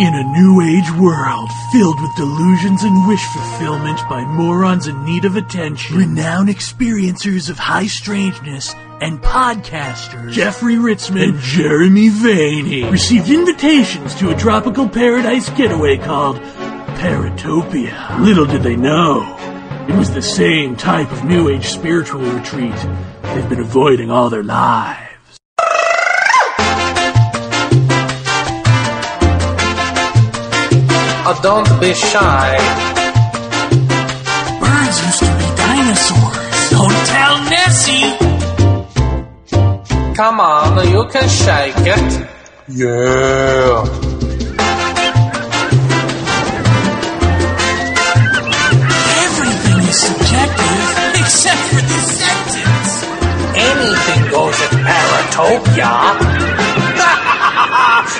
In a new age world filled with delusions and wish fulfillment by morons in need of attention, renowned experiencers of high strangeness and podcasters Jeffrey Ritzmann and Jeremy Vaeni received invitations to a tropical paradise getaway called Paratopia. Little did they know, it was the same type of new age spiritual retreat they've been avoiding all their lives. Oh, don't be shy. Birds used to be dinosaurs. Don't tell Nessie. Come on, you can shake it. Yeah. Everything is subjective except for this sentence. Anything goes at Paratopia.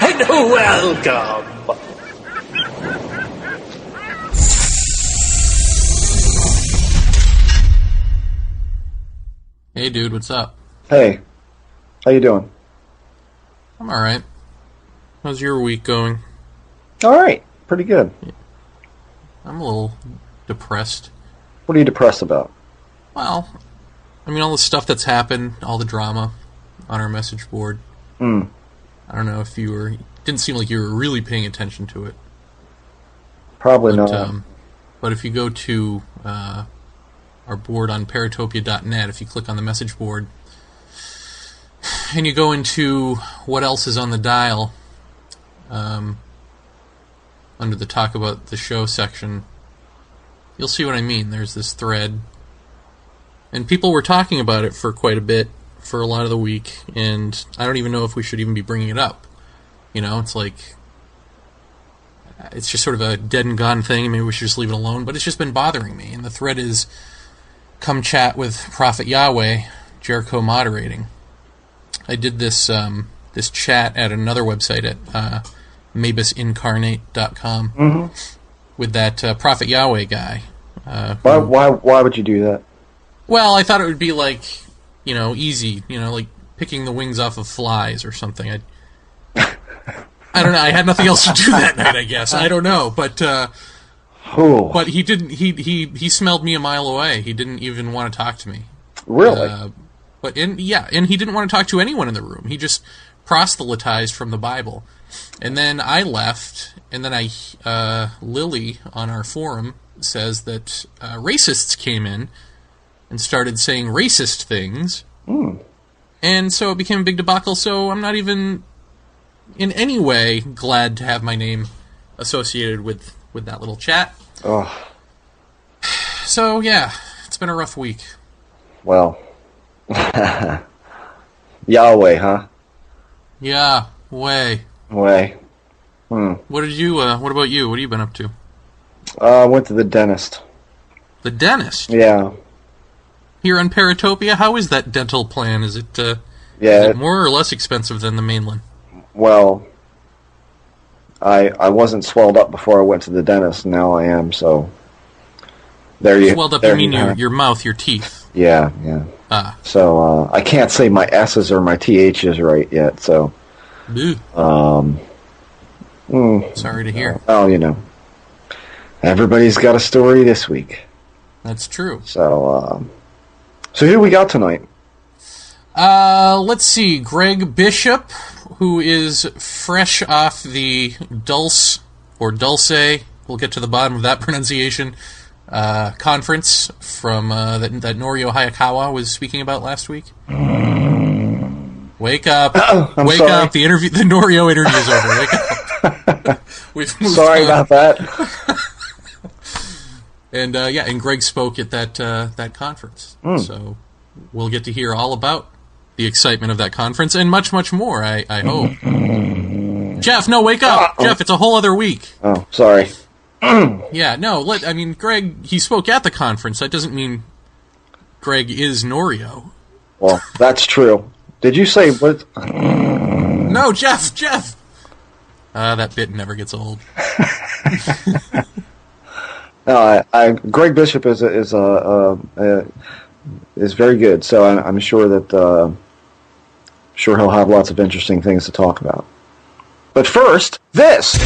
and welcome. Hey, dude, what's up? Hey, how you doing? I'm all right. How's your week going? All right, pretty good. I'm a little depressed. What are you depressed about? Well, I mean, all the stuff that's happened, all the drama on our message board. Hmm. I don't know if you were. Didn't seem like you were really paying attention to it. Probably But, not. um, but if you go to uh, our board on paratopia.net, if you click on the message board and you go into what else is on the dial, um, under the talk about the show section, you'll see what I mean. There's this thread. And people were talking about it for quite a bit for a lot of the week, and I don't even know if we should even be bringing it up. You know, it's like it's just sort of a dead and gone thing. Maybe we should just leave it alone. But it's just been bothering me. And the thread is come chat with Prophet Yahweh, Jericho moderating. I did this um, this chat at another website at uh, mabusincarnate.com Mhm. with that uh, Prophet Yahweh guy. Uh, Why, who- why, why would you do that? well, I thought it would be like, you know, easy, you know, like picking the wings off of flies or something. I, I don't know. I had nothing else to do that night. I guess I don't know, but uh, Oh, but he didn't. He he he smelled me a mile away. He didn't even want to talk to me. really? Uh, but and yeah, and he didn't want to talk to anyone in the room. He just proselytized from the Bible. And then I left, and then I uh, Lily on our forum says that uh, racists came in and started saying racist things, and so it became a big debacle. So I'm not even in any way glad to have my name associated with with that little chat. oh, So yeah, it's been a rough week. well. Yahweh, huh? Yeah, way. Way. Hmm. What did you? Uh, what about you? What have you been up to? Uh, I went to the dentist. The dentist Yeah. here on Paratopia. How is that dental plan? Is it, uh, is Yeah. it more or less expensive than the mainland? Well, I I wasn't swelled up before I went to the dentist. Now I am. So there you. Swelled up. there You mean your your mouth, your teeth? Yeah, yeah. Ah, So uh, I can't say my S's or my TH's right yet. So boo. um, mm, Sorry to hear. well, you know, everybody's got a story this week. That's true. So, um, so who we got tonight? Uh, let's see. Greg Bishop, who is fresh off the Dulce or Dulce. We'll get to the bottom of that pronunciation. Uh, conference from uh, that that Norio Hayakawa was speaking about last week. Wake up! Wake sorry. up! The interview, the Norio interview is over. Wake up! We've moved Sorry on. about that. And uh, yeah, and Greg spoke at that uh, that conference, Hmm. so we'll get to hear all about the excitement of that conference and much, much more. I, I hope. Jeff, no, wake up, Jeff! It's a whole other week. Oh, sorry. Yeah, no. Let I mean, Greg. He spoke at the conference. That doesn't mean Greg is Norio. Well, that's true. Did you say what? No, Jeff, Jeff. Uh, that bit never gets old. No, I, I Greg Bishop is a, is a, uh uh is very good. So I'm, I'm sure that uh, sure he'll have lots of interesting things to talk about. But first, this.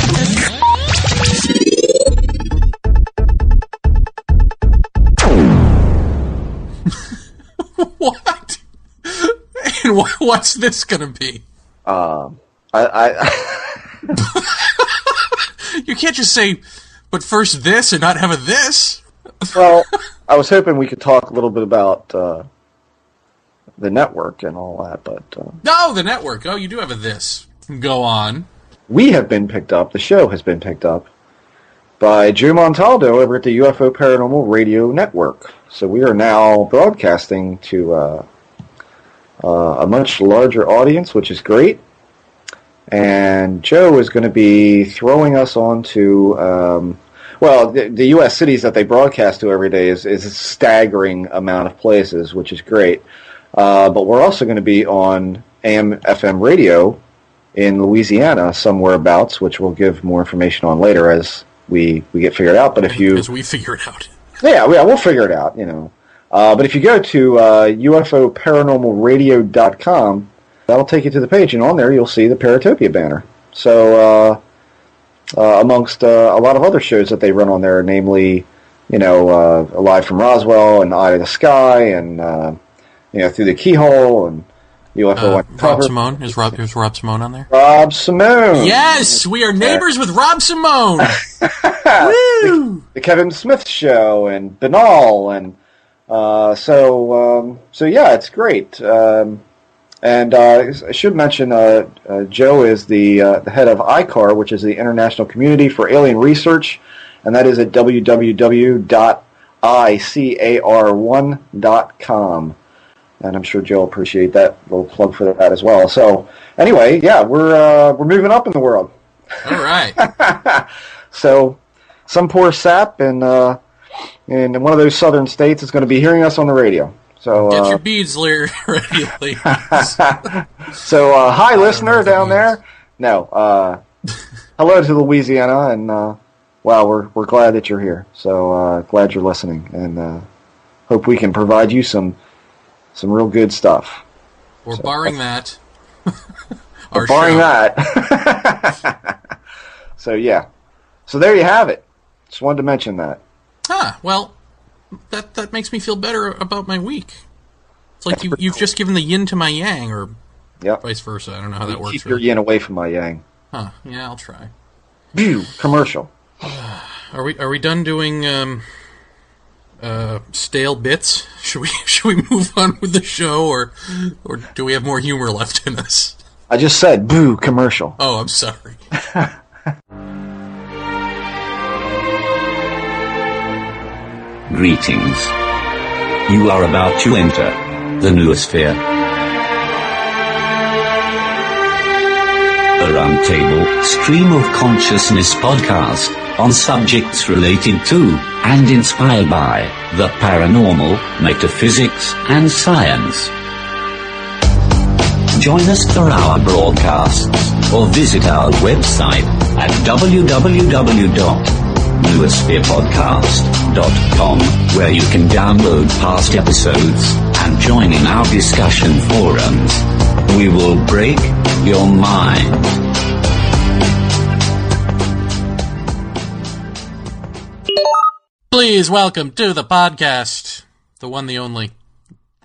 what? And wh- what's this going to be? Um, I, I You can't just say, but first this and not have a this. well, I was hoping we could talk a little bit about uh, the network and all that, but uh, No, the network. Oh, you do have a this. Go on. we have been picked up. The show has been picked up by Joe Montaldo over at the UFO Paranormal Radio Network. So we are now broadcasting to uh, uh, a much larger audience, which is great. And Joe is going to be throwing us onto, um, well, the, the U.S. cities that they broadcast to every day is, is a staggering amount of places, which is great. Uh, but we're also going to be on AM, FM radio in Louisiana, somewhere abouts, which we'll give more information on later as we, we get figured out. But if you As we figure it out. yeah, yeah, we'll figure it out, you know. Uh, but if you go to uh, UFOParanormalRadio.com, that'll take you to the page, and on there you'll see the Paratopia banner. So, uh, uh, amongst uh, a lot of other shows that they run on there, namely, you know, uh, Live from Roswell and Eye of the Sky, and uh, you know, Through the Keyhole, and UFO Uh, Rob. Simone. Is Rob, is Rob Simone on there? Rob Simone. Yes, we are neighbors with Rob Simone. Woo! the Kevin Smith show and Binnall and uh, so um, so yeah, it's great. Um, and uh, I should mention uh, uh, Joe is the uh, the head of ICAR, which is the International Community for Alien Research, and that is at www.icar1.com. And I'm sure Joe will appreciate that little plug for that as well. So anyway, yeah, we're uh, we're moving up in the world. All right. So, some poor sap in uh, in one of those southern states is going to be hearing us on the radio. So, Get uh, your beads ready, ladies. so uh, hi, listener down there. No, uh, hello to Louisiana, and uh, wow, we're we're glad that you're here. So uh, glad you're listening, and uh, hope we can provide you some some real good stuff. Or barring that. our Barring show. that. so yeah, so there you have it. Just wanted to mention that. Ah, well, that that makes me feel better about my week. It's like you, you've just given the yin to my yang, or Yep. vice versa. I don't know how that works. Keep your yin away from my yang. Huh? Yeah, I'll try. Phew, commercial. Are we are we done doing um, uh, stale bits? Should we should we move on with the show, or or do we have more humor left in us? I just said boo commercial. Oh, I'm sorry. Greetings. You are about to enter the noosphere. A roundtable stream of consciousness podcast on subjects related to and inspired by the paranormal, metaphysics, and science. Join us for our broadcasts or visit our website at www.noospherepodcast.com where you can download past episodes and join in our discussion forums. We will break your mind. Please welcome to the podcast, the one, the only.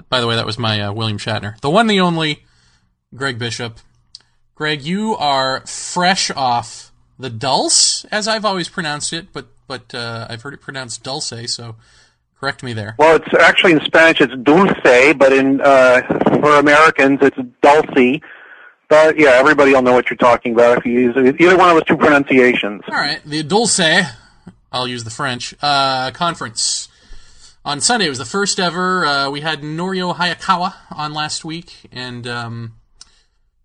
By the way, that was my uh, William Shatner. The one, the only, Greg Bishop. Greg, you are fresh off the dulce, as I've always pronounced it, but but uh, I've heard it pronounced dulce, so correct me there. Well, it's actually in Spanish it's dulce, but in uh, for Americans it's dulce. But yeah, everybody will know what you're talking about if you use either one of those two pronunciations. All right, the Dulce, I'll use the French, uh, conference. On Sunday, it was the first ever. Uh, we had Norio Hayakawa on last week, and, um,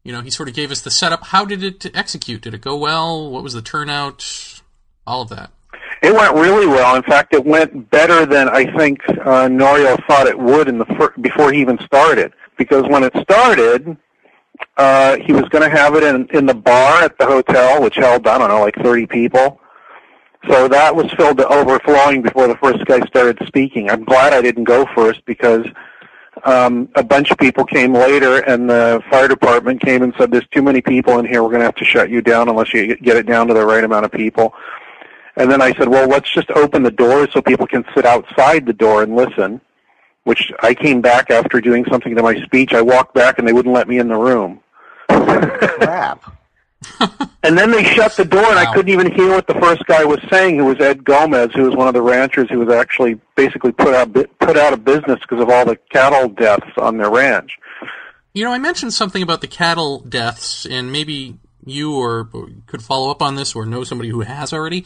you know, he sort of gave us the setup. How did it execute? Did it go well? What was the turnout? All of that. It went really well. In fact, it went better than I think uh, Norio thought it would in the fir- before he even started. Because when it started, uh, he was going to have it in in the bar at the hotel, which held I don't know like 30 people. So that was filled to overflowing before the first guy started speaking. I'm glad I didn't go first because um, a bunch of people came later, and the fire department came and said, "There's too many people in here. We're going to have to shut you down unless you get it down to the right amount of people." And then I said, "Well, let's just open the doors so people can sit outside the door and listen." Which I came back after doing something to my speech. I walked back, and they wouldn't let me in the room. Crap. And then they shut the door, and Wow. I couldn't even hear what the first guy was saying, who was Ed Gomez, who was one of the ranchers who was actually basically put out put out of business because of all the cattle deaths on their ranch. You know, I mentioned something about the cattle deaths, and maybe you or, or could follow up on this or know somebody who has already.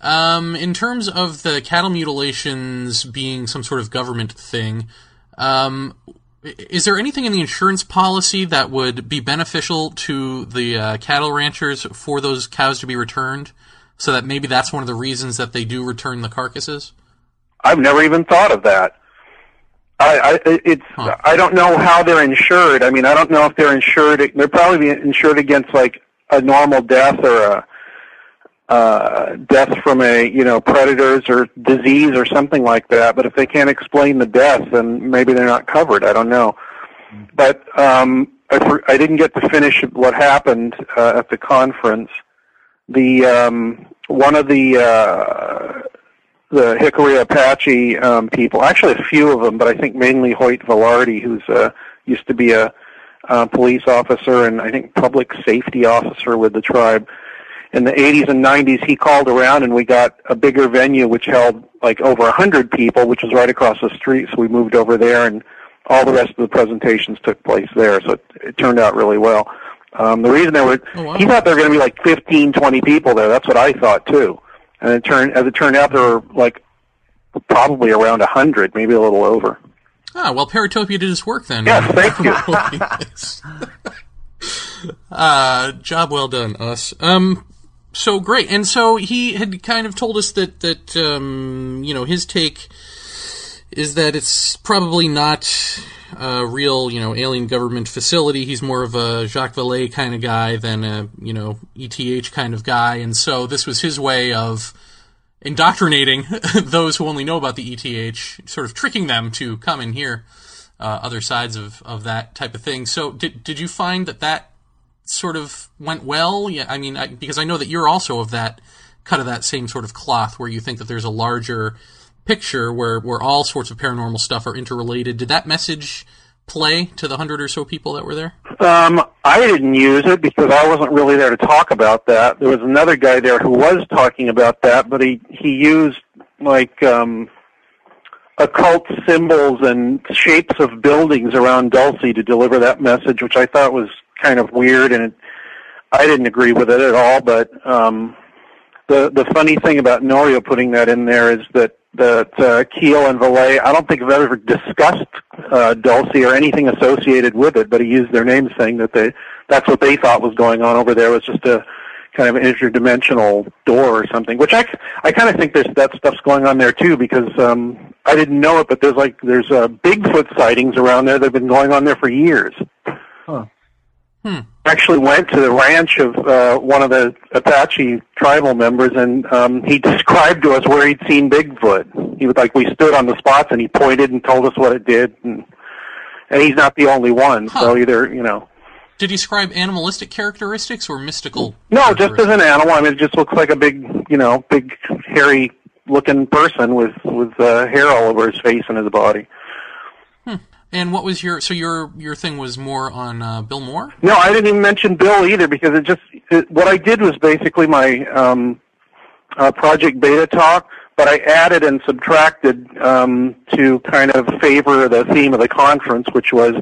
Um, in terms of the cattle mutilations being some sort of government thing, um, is there anything in the insurance policy that would be beneficial to the uh, cattle ranchers for those cows to be returned? So that maybe that's one of the reasons that they do return the carcasses? I've never even thought of that. I, I it's Huh. I don't know how they're insured. I mean, I don't know if they're insured. They're probably insured against like a normal death or a uh, death from a you know predators or disease or something like that. But if they can't explain the death, then maybe they're not covered. I don't know. But um, I, I didn't get to finish what happened uh, at the conference. The um, one of the uh, the Jicarilla Apache um, people, actually a few of them, but I think mainly Hoyt Velarde, who's uh, used to be a uh, police officer and I think public safety officer with the tribe. In the 80s and 90s, he called around and we got a bigger venue which held like over 100 people, which was right across the street. So we moved over there and all the rest of the presentations took place there. So it, it turned out really well. Um, the reason there were, Oh, wow. he thought there were going to be like 15, 20 people there. That's what I thought too. And it turned, as it turned out, there were like probably around a hundred, maybe a little over. Ah, well, Paratopia did its work then. Yes, thank you. Uh, job well done, us. Um, so great, and so he had kind of told us that that um, you know his take is that it's probably not a real you know alien government facility. He's more of a Jacques Vallée kind of guy than a you know ETH kind of guy, and so this was his way of indoctrinating those who only know about the ETH, sort of tricking them to come and hear uh, other sides of, of that type of thing. So, did did you find that that sort of went well? Yeah, I mean, I, because I know that you're also of that cut of that same sort of cloth, where you think that there's a larger picture where where all sorts of paranormal stuff are interrelated. Did that message play to the hundred or so people that were there? Um, I didn't use it because I wasn't really there to talk about that. There was another guy there who was talking about that, but he he used like um, occult symbols and shapes of buildings around Dulce to deliver that message, which I thought was kind of weird, and it, I didn't agree with it at all. But um, the the funny thing about Norio putting that in there is that that uh, Keel and Vallée, I don't think have ever discussed uh, Dulce or anything associated with it, but he used their names saying that they that's what they thought was going on over there was just a kind of interdimensional door or something. Which I I kind of think there's that stuff's going on there too because um, I didn't know it, but there's like there's uh, Bigfoot sightings around there that've been going on there for years. Huh. Actually went to the ranch of uh, one of the Apache tribal members, and um, he described to us where he'd seen Bigfoot. He was like, we stood on the spots, and he pointed and told us what it did, and and he's not the only one. Huh. So either you know, Did he describe animalistic characteristics or mystical? no, just as an animal. I mean, it just looks like a big, you know, big hairy looking person with with uh, hair all over his face and his body. And what was your so your your thing was more on uh, Bill Moore? No, I didn't even mention Bill either because it just it, what I did was basically my um, uh, Project Beta talk, but I added and subtracted um, to kind of favor the theme of the conference, which was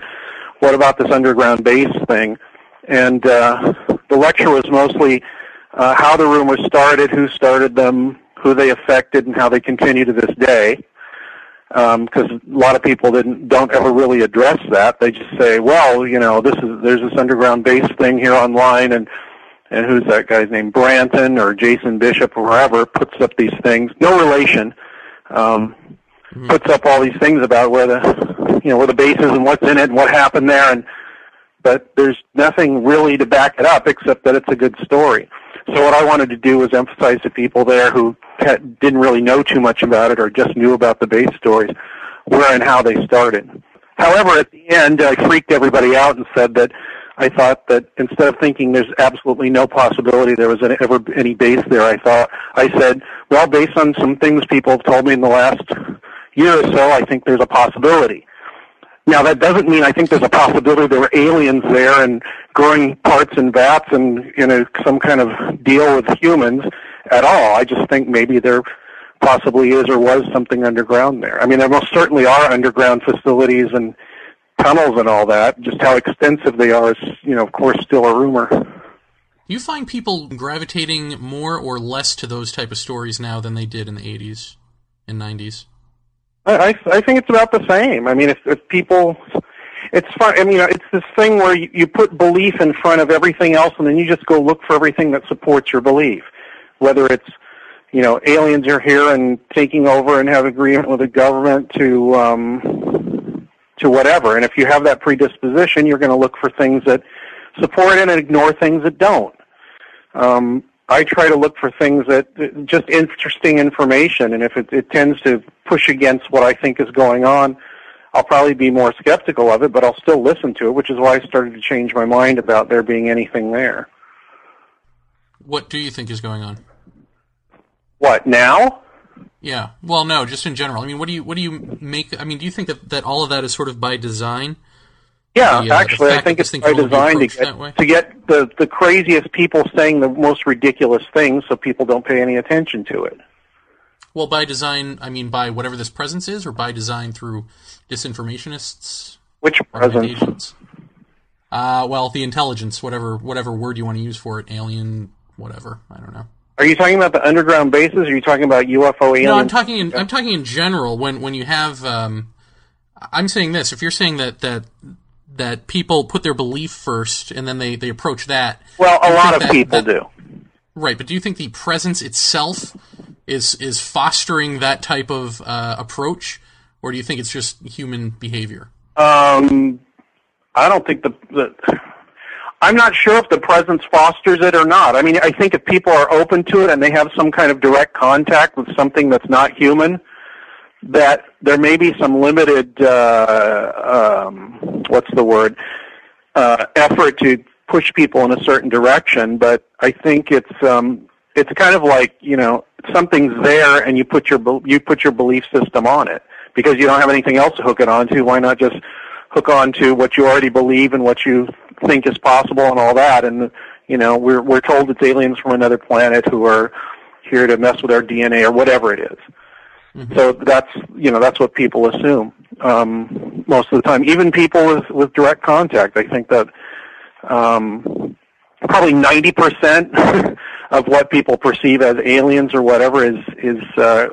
what about this underground base thing? And uh, the lecture was mostly uh, how the rumors started, who started them, who they affected, and how they continue to this day because a lot of people didn't don't ever really address that. They just say, "Well, you know, this is there's this underground base thing here online, and and who's that guy's name, Branton or Jason Bishop or whoever puts up these things. No relation. Um, Puts up all these things about where the you know where the base is and what's in it and what happened there, and but there's nothing really to back it up except that it's a good story. So what I wanted to do was emphasize to people there who didn't really know too much about it or just knew about the base stories, where and how they started. However, at the end, I freaked everybody out and said that I thought that instead of thinking there's absolutely no possibility there was ever any base there, I thought I said, well, based on some things people have told me in the last year or so, I think there's a possibility. Now that doesn't mean I think there's a possibility there were aliens there and growing parts in vats and you know some kind of deal with humans at all. I just think maybe there possibly is or was something underground there. I mean, there most certainly are underground facilities and tunnels and all that. Just how extensive they are is, you know, of course, still a rumor. You find people gravitating more or less to those type of stories now than they did in the 80s and 90s? I, I think it's about the same. I mean, if, if people, it's fun. I mean, it's this thing where you, you put belief in front of everything else, and then you just go look for everything that supports your belief, whether it's you know, aliens are here and taking over and have agreement with the government to um, to whatever. And if you have that predisposition, you're going to look for things that support it and ignore things that don't. Um, I try to look for things that just interesting information, and if it, it tends to push against what I think is going on, I'll probably be more skeptical of it, but I'll still listen to it, which is why I started to change my mind about there being anything there. What do you think is going on? What now? Yeah. Well, no, just in general. I mean, what do you what do you make? I mean, do you think that, that all of that is sort of by design? Yeah, the, uh, actually, I think it's by design to get to get the the craziest people saying the most ridiculous things, so people don't pay any attention to it. Well, by design, I mean by whatever this presence is, or by design through disinformationists. Which presence? Uh, well, the intelligence, whatever whatever word you want to use for it, alien, whatever. I don't know. Are you talking about the underground bases? Or are you talking about UFO aliens? No, I'm talking. In, I'm talking in general. When when you have, um, I'm saying this. If you're saying that that that people put their belief first and then they they approach that. Well, a lot of that, people that, do. Right, but do you think the presence itself is is fostering that type of uh, approach, or do you think it's just human behavior? Um, I don't think the, the I'm not sure if the presence fosters it or not. I mean, I think if people are open to it and they have some kind of direct contact with something that's not human, that there may be some limited, uh, um, what's the word, uh, effort to push people in a certain direction. But I think it's um, it's kind of like you know something's there and you put your you put your belief system on it because you don't have anything else to hook it onto. Why not just hook on to what you already believe and what you think is possible and all that. And you know, we're we're told it's aliens from another planet who are here to mess with our DNA or whatever it is. Mm-hmm. So that's you know that's what people assume um, most of the time. Even people with with direct contact, I think that um, probably ninety percent of what people perceive as aliens or whatever is is uh,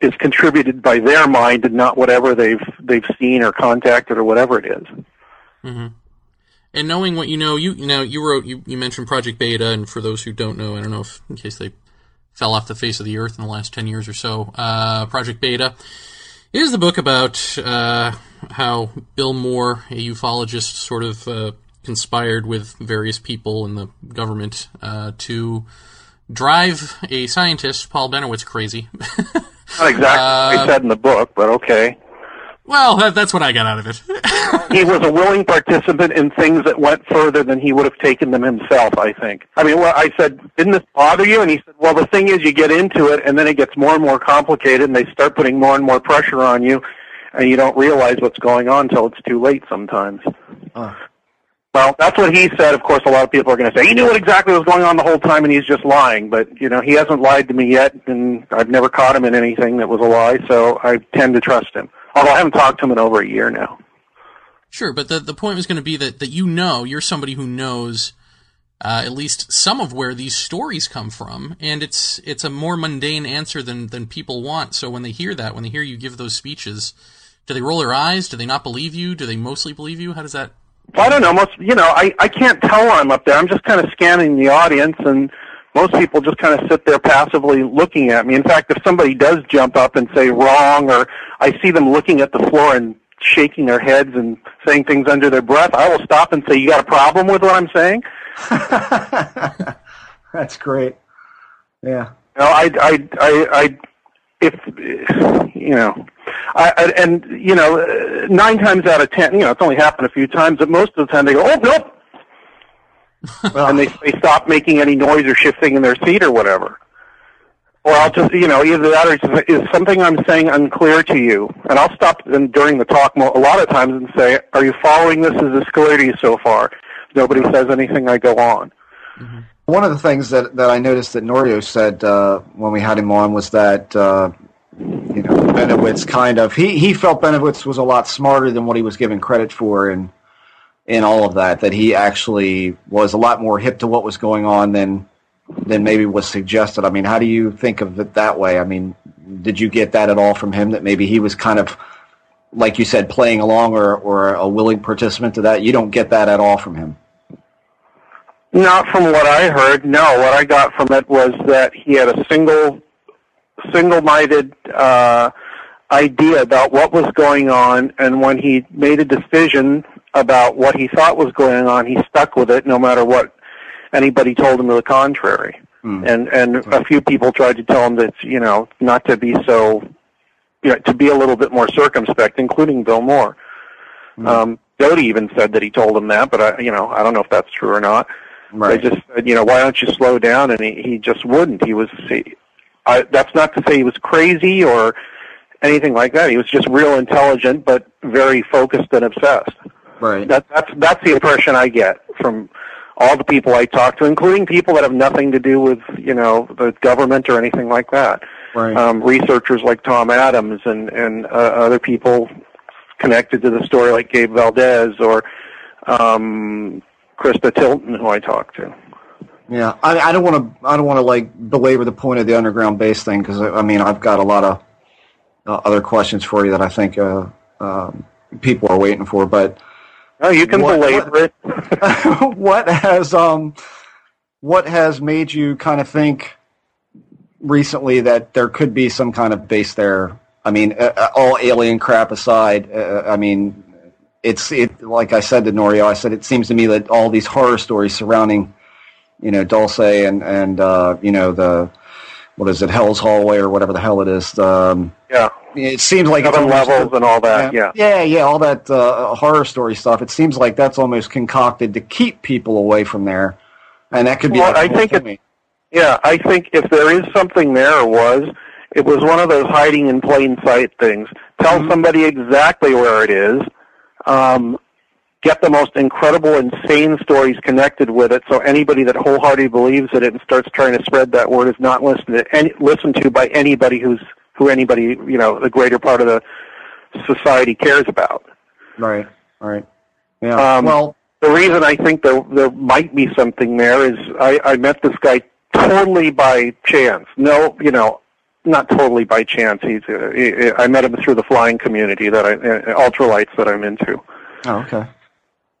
is contributed by their mind and not whatever they've they've seen or contacted or whatever it is. Mm-hmm. And knowing what you know, you you know you wrote you, you mentioned Project Beta, and for those who don't know, I don't know if in case they fell off the face of the earth in the last ten years or so, uh, Project Beta is the book about uh, how Bill Moore, a ufologist, sort of uh, conspired with various people in the government uh, to drive a scientist, Paul Bennewitz, crazy. Not exactly what I said in the book, but okay. Well, that, that's what I got out of it. he was a willing participant in things that went further than he would have taken them himself, I think. I mean, well, I said, didn't this bother you? And he said, well, the thing is you get into it and then it gets more and more complicated and they start putting more and more pressure on you and you don't realize what's going on until it's too late sometimes. Uh. Well, that's what he said. Of course, a lot of people are going to say he knew what exactly was going on the whole time, and he's just lying. But you know, he hasn't lied to me yet, and I've never caught him in anything that was a lie, so I tend to trust him. Although I haven't talked to him in over a year now. Sure, but the the point was going to be that that you know you're somebody who knows uh, at least some of where these stories come from, and it's it's a more mundane answer than than people want. So when they hear that, when they hear you give those speeches, do they roll their eyes? Do they not believe you? Do they mostly believe you? How does that? Well, I don't know. Most you know, I I can't tell I'm up there. I'm just kind of scanning the audience and most people just kind of sit there passively looking at me. In fact, if somebody does jump up and say wrong, or I see them looking at the floor and shaking their heads and saying things under their breath, I will stop and say, "You got a problem with what I'm saying?" That's great. Yeah. No, I, I, I, I, if you know, I, I, and you know, nine times out of ten, you know, it's only happened a few times, but most of the time they go, oh nope, and they they stop making any noise or shifting in their seat or whatever. Or I'll just, you know, either that or it's- is something I'm saying unclear to you, and I'll stop them during the talk a lot of times and say, "Are you following this? Is this clear to you so far?" Nobody says anything, I go on. One of the things that, that I noticed that Norio said uh, when we had him on was that uh, you know Bennewitz kind of he, he felt Bennewitz was a lot smarter than what he was given credit for in in all of that. That he actually was a lot more hip to what was going on than than maybe was suggested. I mean, how do you think of it that way? I mean, did you get that at all from him? That maybe he was kind of like you said, playing along or, or a willing participant to that. You don't get that at all from him. Not from what I heard. No, what I got from it was that he had a single, single-minded uh, idea about what was going on, and when he made a decision about what he thought was going on, he stuck with it, no matter what anybody told him to the contrary. Hmm. And and a hmm. few people tried to tell him that you know not to be so, you know, to be a little bit more circumspect, including Bill Moore. Hmm. Um, Doty even said that he told him that, but I, you know, I don't know if that's true or not. Right. They just said, you know, why don't you slow down? And he, he just wouldn't. He was, he, I, that's not to say he was crazy or anything like that. He was just real intelligent, but very focused and obsessed. Right. That, that's that's the impression I get from all the people I talk to, including people that have nothing to do with you know the government or anything like that. Right. Um, researchers like Tom Adams and and uh, other people connected to the story like Gabe Valdez or um, Christa Tilton, who I talked to. Yeah, I, I don't want to. I don't want to like belabor the point of the underground base thing because I, I mean I've got a lot of uh, other questions for you that I think uh, um, people are waiting for. But No, you can What- belabor it. what has um what has made you kind of think recently that there could be some kind of base there? I mean, uh, uh, all alien crap aside, uh, I mean, it's it like I said to Norio, I said it seems to me that all these horror stories surrounding, you know, Dulce and and uh, you know the what is it, Hell's Hallway or whatever the hell it is. Um, Yeah, it seems like it's seven almost- levels and all that. Yeah. yeah, yeah, all that uh, horror story stuff. It seems like that's almost concocted to keep people away from there, and that could be. Well, I think it-. Yeah, I think if there is something there, or was, it was one of those hiding in plain sight things. Tell Mm-hmm. somebody exactly where it is. Um, get the most incredible, insane stories connected with it, so anybody that wholeheartedly believes in it and starts trying to spread that word is not listened to, any, listened to by anybody who's who anybody you know the greater part of the society cares about. right, right, yeah. Um, well, the reason I think there there might be something there is I, I met this guy totally by chance. No, you know, not totally by chance. He's uh, he, I met him through the flying community that I uh, ultralights that I'm into, oh, okay,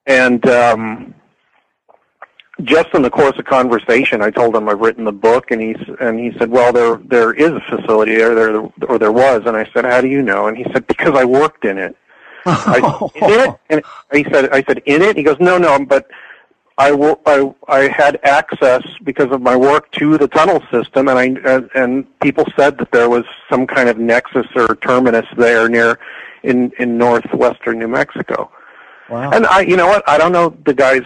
and um, just in the course of conversation, I told him I've written the book, and he's and he said, well, there there is a facility there, there or there was, and I said, how do you know? And he said, because I worked in it. I in it? And he said, I said, in it? He goes, no, no, but I, wo- I, I had access because of my work to the tunnel system, and I and, and people said that there was some kind of nexus or terminus there near in in northwestern New Mexico. wow, And I, you know what? I don't know the guy's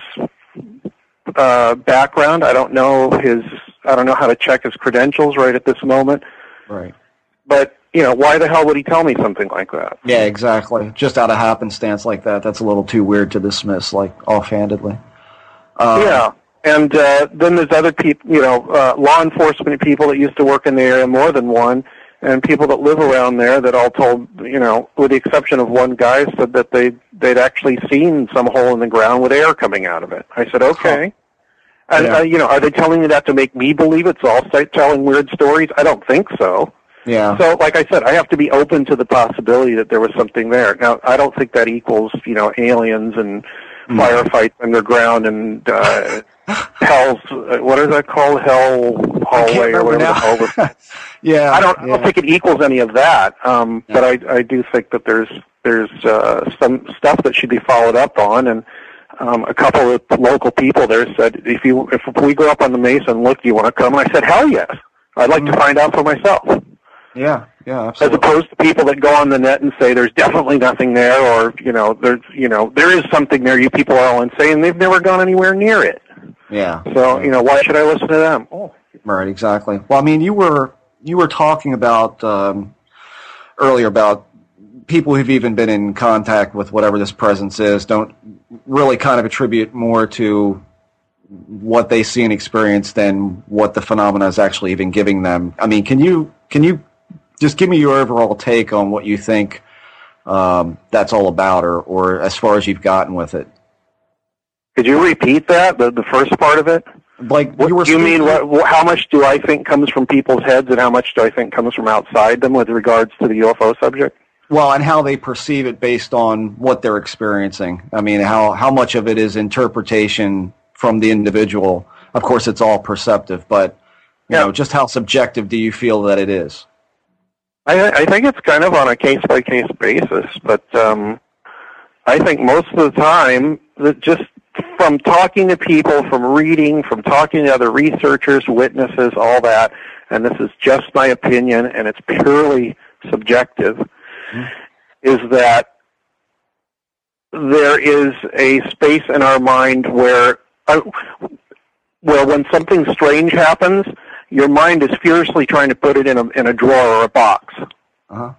uh, background. I don't know his. I don't know how to check his credentials right at this moment. right, But you know, why the hell would he tell me something like that? yeah, exactly. Just out of happenstance like that, that's a little too weird to dismiss, like offhandedly. Uh, yeah. And uh, then there's other people, you know, uh, law enforcement people that used to work in the area, more than one, and people that live around there that all told, you know, with the exception of one guy, said that they they'd actually seen some hole in the ground with air coming out of it. I said, okay. And Yeah. uh, you know, are they telling me that to make me believe it's all site telling weird stories? I don't think so. yeah, So, like I said, I have to be open to the possibility that there was something there. Now, I don't think that equals, you know, aliens and Hmm. firefights underground and uh, hell's uh, what is that called? Hell hallway or whatever the hell. was- yeah. I don't, I yeah. don't think it equals any of that. Um, But I, I do think that there's there's uh, some stuff that should be followed up on and. Um, a couple of local people there said, "If you if we go up on the mesa and look, do you want to come?" And I said, "Hell yes! I'd like Hmm. to find out for myself." Yeah, yeah, as opposed to people that go on the net and say there's definitely nothing there, or you know, there's you know, there is something there. You people are all insane. They've never gone anywhere near it. yeah. So you know, why should I listen to them? Oh, Right, exactly. Well, I mean, you were you were talking about um, earlier about people who've even been in contact with whatever this presence is don't really kind of attribute more to what they see and experience than what the phenomena is actually even giving them. I mean, can you can you just give me your overall take on what you think um, that's all about, or or as far as you've gotten with it? could you repeat that? The the first part of it. Like What, you you mean what, how much do I think comes from people's heads, and how much do I think comes from outside them with regards to the UFO subject? Well, and how they perceive it based on what they're experiencing. I mean, how how much of it is interpretation from the individual? Of course, it's all perceptive, but you Yeah. know, just how subjective do you feel that it is? I, I think it's kind of on a case by case basis, but um, I think most of the time that just from talking to people, from reading, from talking to other researchers, witnesses, all that, and this is just my opinion, and it's purely subjective, is that there is a space in our mind where, uh, where when something strange happens, your mind is furiously trying to put it in a in a drawer or a box Uh-huh.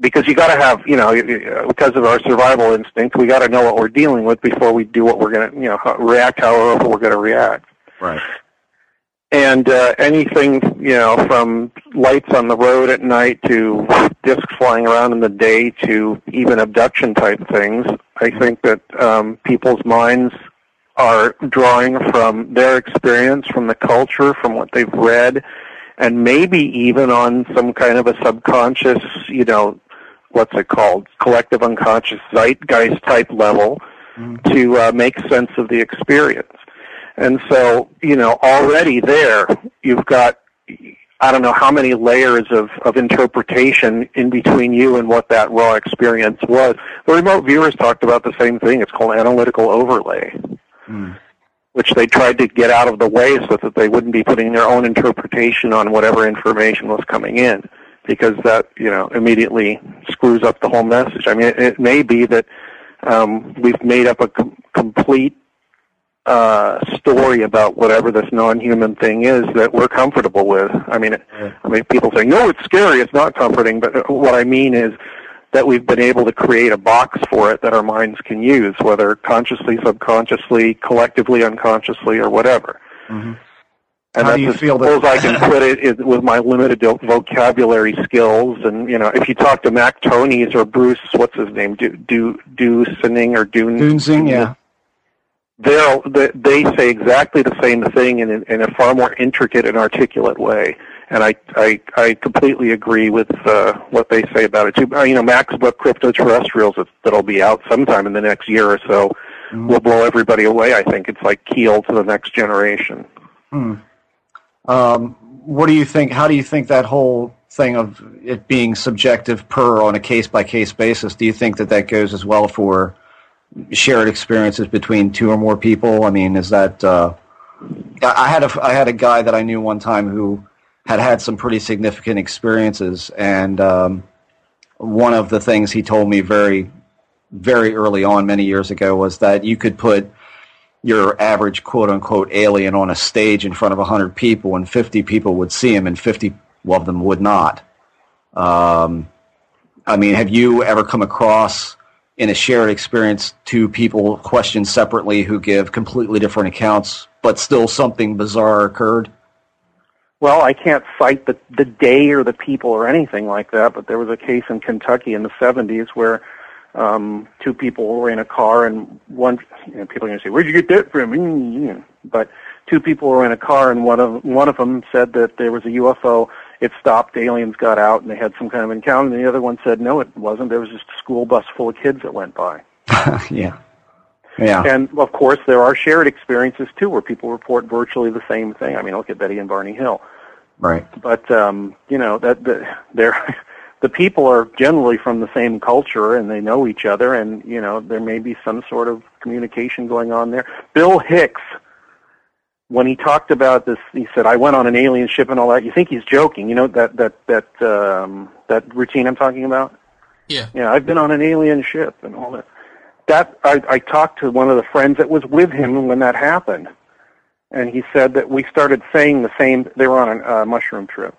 because you got to have you know you- because of our survival instinct, we got to know what we're dealing with before we do what we're going to you know react however we're going to react. Right. And uh, anything you know from lights on the road at night to discs flying around in the day to even abduction type things, I think that um, people's minds are drawing from their experience, from the culture, from what they've read, and maybe even on some kind of a subconscious, you know, what's it called, collective unconscious zeitgeist type level to uh, make sense of the experience. And so, you know, already there, you've got, I don't know how many layers of, of interpretation in between you and what that raw experience was. The remote viewers talked about the same thing. It's called analytical overlay which they tried to get out of the way so that they wouldn't be putting their own interpretation on whatever information was coming in because that you know immediately screws up the whole message. I mean, it, it may be that um, we've made up a com- complete uh, story about whatever this non-human thing is that we're comfortable with. I mean, it, I mean, people say, "No, it's scary. It's not comforting." But uh, what I mean is that we've been able to create a box for it that our minds can use, whether consciously, subconsciously, collectively, unconsciously, or whatever. Mm-hmm. And How that's do you as feel that- I can put it is with my limited vo- vocabulary skills. And you know, if you talk to Mac Tonnies or Bruce, what's his name, do do do Sinning or Dune Duensing, yeah. they'll they they say exactly the same thing in, in a far more intricate and articulate way. And I I, I completely agree with uh, what they say about it too. Uh, you know, Mac's book Cryptoterrestrials that- that'll be out sometime in the next year or so will blow everybody away. I think it's like keel to the next generation. Um, what do you think? How do you think that whole thing of it being subjective per on a case by case basis? Do you think that that goes as well for shared experiences between two or more people? I mean, is that? Uh, I had a I had a guy that I knew one time who had had some pretty significant experiences, and um, one of the things he told me very very early on many years ago was that you could put your average quote unquote alien on a stage in front of 100 people and 50 people would see him and 50 of them would not. Um, I mean, have you ever come across in a shared experience two people questioned separately who give completely different accounts, but still something bizarre occurred? Well, I can't cite the the day or the people or anything like that, but there was a case in Kentucky in the 70s where um, two people were in a car, and one you know, people are going to say, "Where'd you get that from?" Mm, But two people were in a car, and one of one of them said that there was a UFO. It stopped, aliens got out, and they had some kind of encounter. And the other one said, "No, it wasn't. There was just a school bus full of kids that went by." yeah. Yeah. And of course, there are shared experiences too, where people report virtually the same thing. I mean, look at Betty and Barney Hill. right. but um, you know that the, they're the people are generally from the same culture and they know each other, and you know there may be some sort of communication going on there. Bill Hicks when he talked about this, he said, "I went on an alien ship and all that." You think he's joking? You know that that that um, that routine I'm talking about? Yeah. Yeah, I've been on an alien ship and all that. That I, I talked to one of the friends that was with him when that happened, and he said that we started saying the same. They were on a uh, mushroom trip,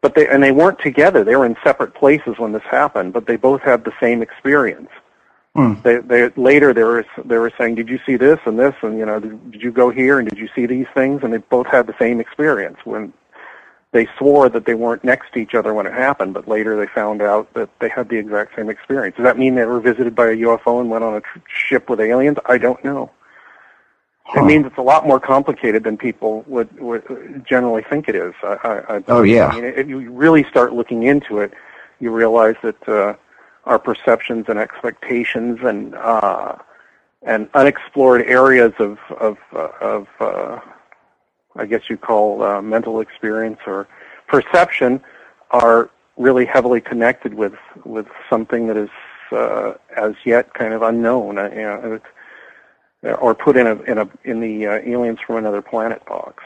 but they and they weren't together. They were in separate places when this happened, but they both had the same experience. Hmm. They, they later they were they were saying, "Did you see this and this and you know did, did you go here and did you see these things?" And they both had the same experience. When they swore that they weren't next to each other when it happened, but later they found out that they had the exact same experience. Does that mean they were visited by a UFO and went on a tr- ship with aliens? I don't know. Huh. It means it's a lot more complicated than people would, would generally think it is. I, I, I, Oh, yeah. I mean, if you really start looking into it, you realize that uh, our perceptions and expectations and uh, and unexplored areas of of uh, of uh, I guess you call uh, mental experience or perception are really heavily connected with with something that is uh, as yet kind of unknown, uh, you know, or put in a in a in the uh, aliens from another planet box.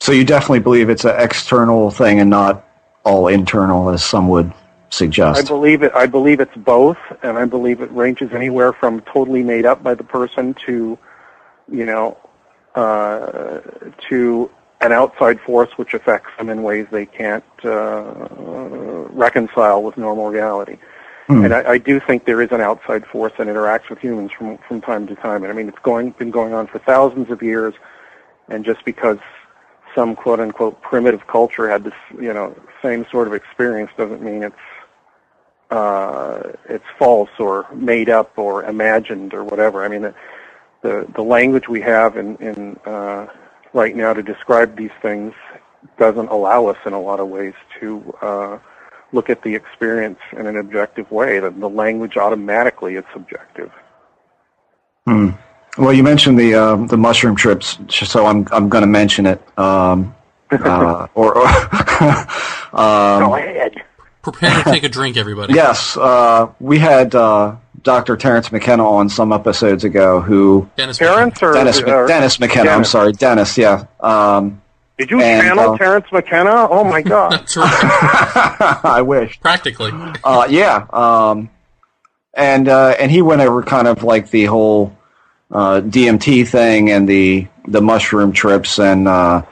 So you definitely believe it's an external thing and not all internal, as some would suggest. I believe it. I believe it's both, and I believe it ranges anywhere from totally made up by the person to, you know, uh, to an outside force which affects them in ways they can't uh, reconcile with normal reality. Hmm. And I, I do think there is an outside force that interacts with humans from from time to time. And I mean, it's going been going on for thousands of years, and just because some quote unquote primitive culture had this you know same sort of experience doesn't mean it's uh, it's false or made up or imagined or whatever. I mean, the the, the language we have in in uh, right now to describe these things doesn't allow us in a lot of ways to uh, look at the experience in an objective way. The, the language automatically is subjective. Hmm. Well, you mentioned the um, the mushroom trips, so I'm I'm going to mention it. Um, uh, or, or um, Go ahead. Prepare to take a drink, everybody. yes, uh, we had uh, Dr. Terrence McKenna on some episodes ago. Who Dennis. Terrence or Dennis or- Dennis McKenna? I'm sorry, Dennis. Yeah. Um, Did you and, channel uh, Terrence McKenna? Oh my God! That's right. I wish. Practically. Uh, yeah, um, and uh, and he went over kind of like the whole uh, DMT thing and the the mushroom trips and uh,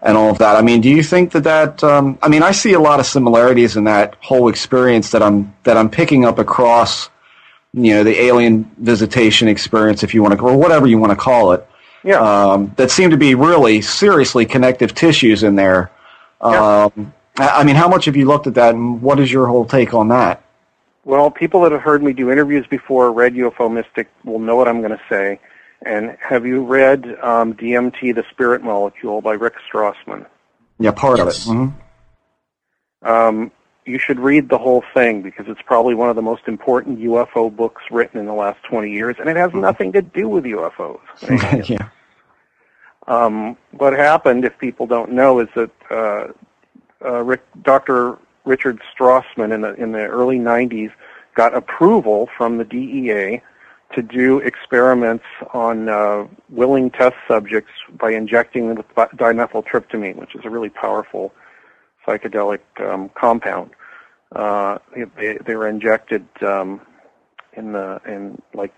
and all of that. I mean, do you think that that? Um, I mean, I see a lot of similarities in that whole experience that I'm that I'm picking up across. You know, the alien visitation experience, if you want to, or whatever you want to call it. yeah. Um, that seem to be really seriously connective tissues in there. Yeah. Um, I mean, how much have you looked at that, and what is your whole take on that? Well, people that have heard me do interviews before, read UFO Mystic, will know what I'm going to say. And have you read um, DMT, The Spirit Molecule by Rick Strassman? Yeah, part Yes. of it. hmm Um, you should read the whole thing because it's probably one of the most important UFO books written in the last 20 years, and it has nothing to do with UFOs. yeah. Um, what happened, if people don't know, is that uh, uh, Rick, Dr. Richard Strassman in the in the early 90s got approval from the DEA to do experiments on uh, willing test subjects by injecting them with dimethyltryptamine, which is a really powerful psychedelic um, compound. Uh, they, they were injected um, in the in like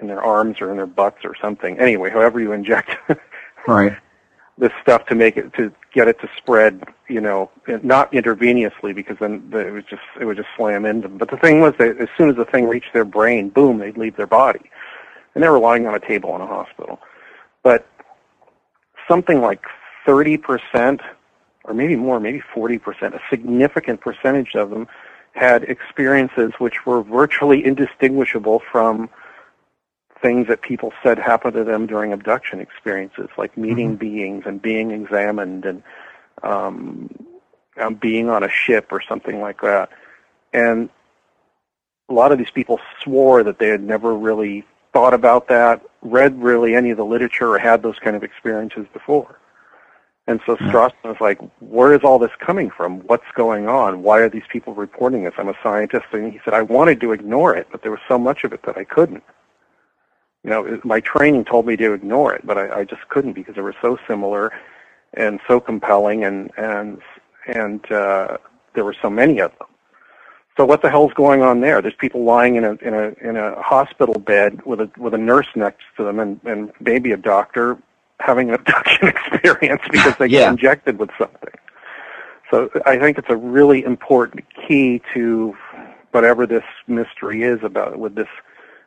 in their arms or in their butts or something. Anyway, however you inject Right. this stuff to make it to get it to spread, you know, not intravenously because then the, it was just it would just slam into them. But the thing was that as soon as the thing reached their brain, boom, they'd leave their body, and they were lying on a table in a hospital. But something like thirty percent, or maybe more, maybe forty percent, a significant percentage of them had experiences which were virtually indistinguishable from things that people said happened to them during abduction experiences, like meeting beings and being examined and um, um, being on a ship or something like that. And a lot of these people swore that they had never really thought about that, read really any of the literature, or had those kind of experiences before. And so Strassman was like, where is all this coming from? What's going on? Why are these people reporting this? I'm a scientist. And he said, I wanted to ignore it, but there was so much of it that I couldn't. you know, it, my training told me to ignore it, but I, I just couldn't because they were so similar and so compelling, and and and uh, there were so many of them. So what the hell's going on there? There's people lying in a in a in a hospital bed with a with a nurse next to them, and and maybe a doctor having an abduction experience because they Yeah. get injected with something. So I think it's a really important key to whatever this mystery is about with this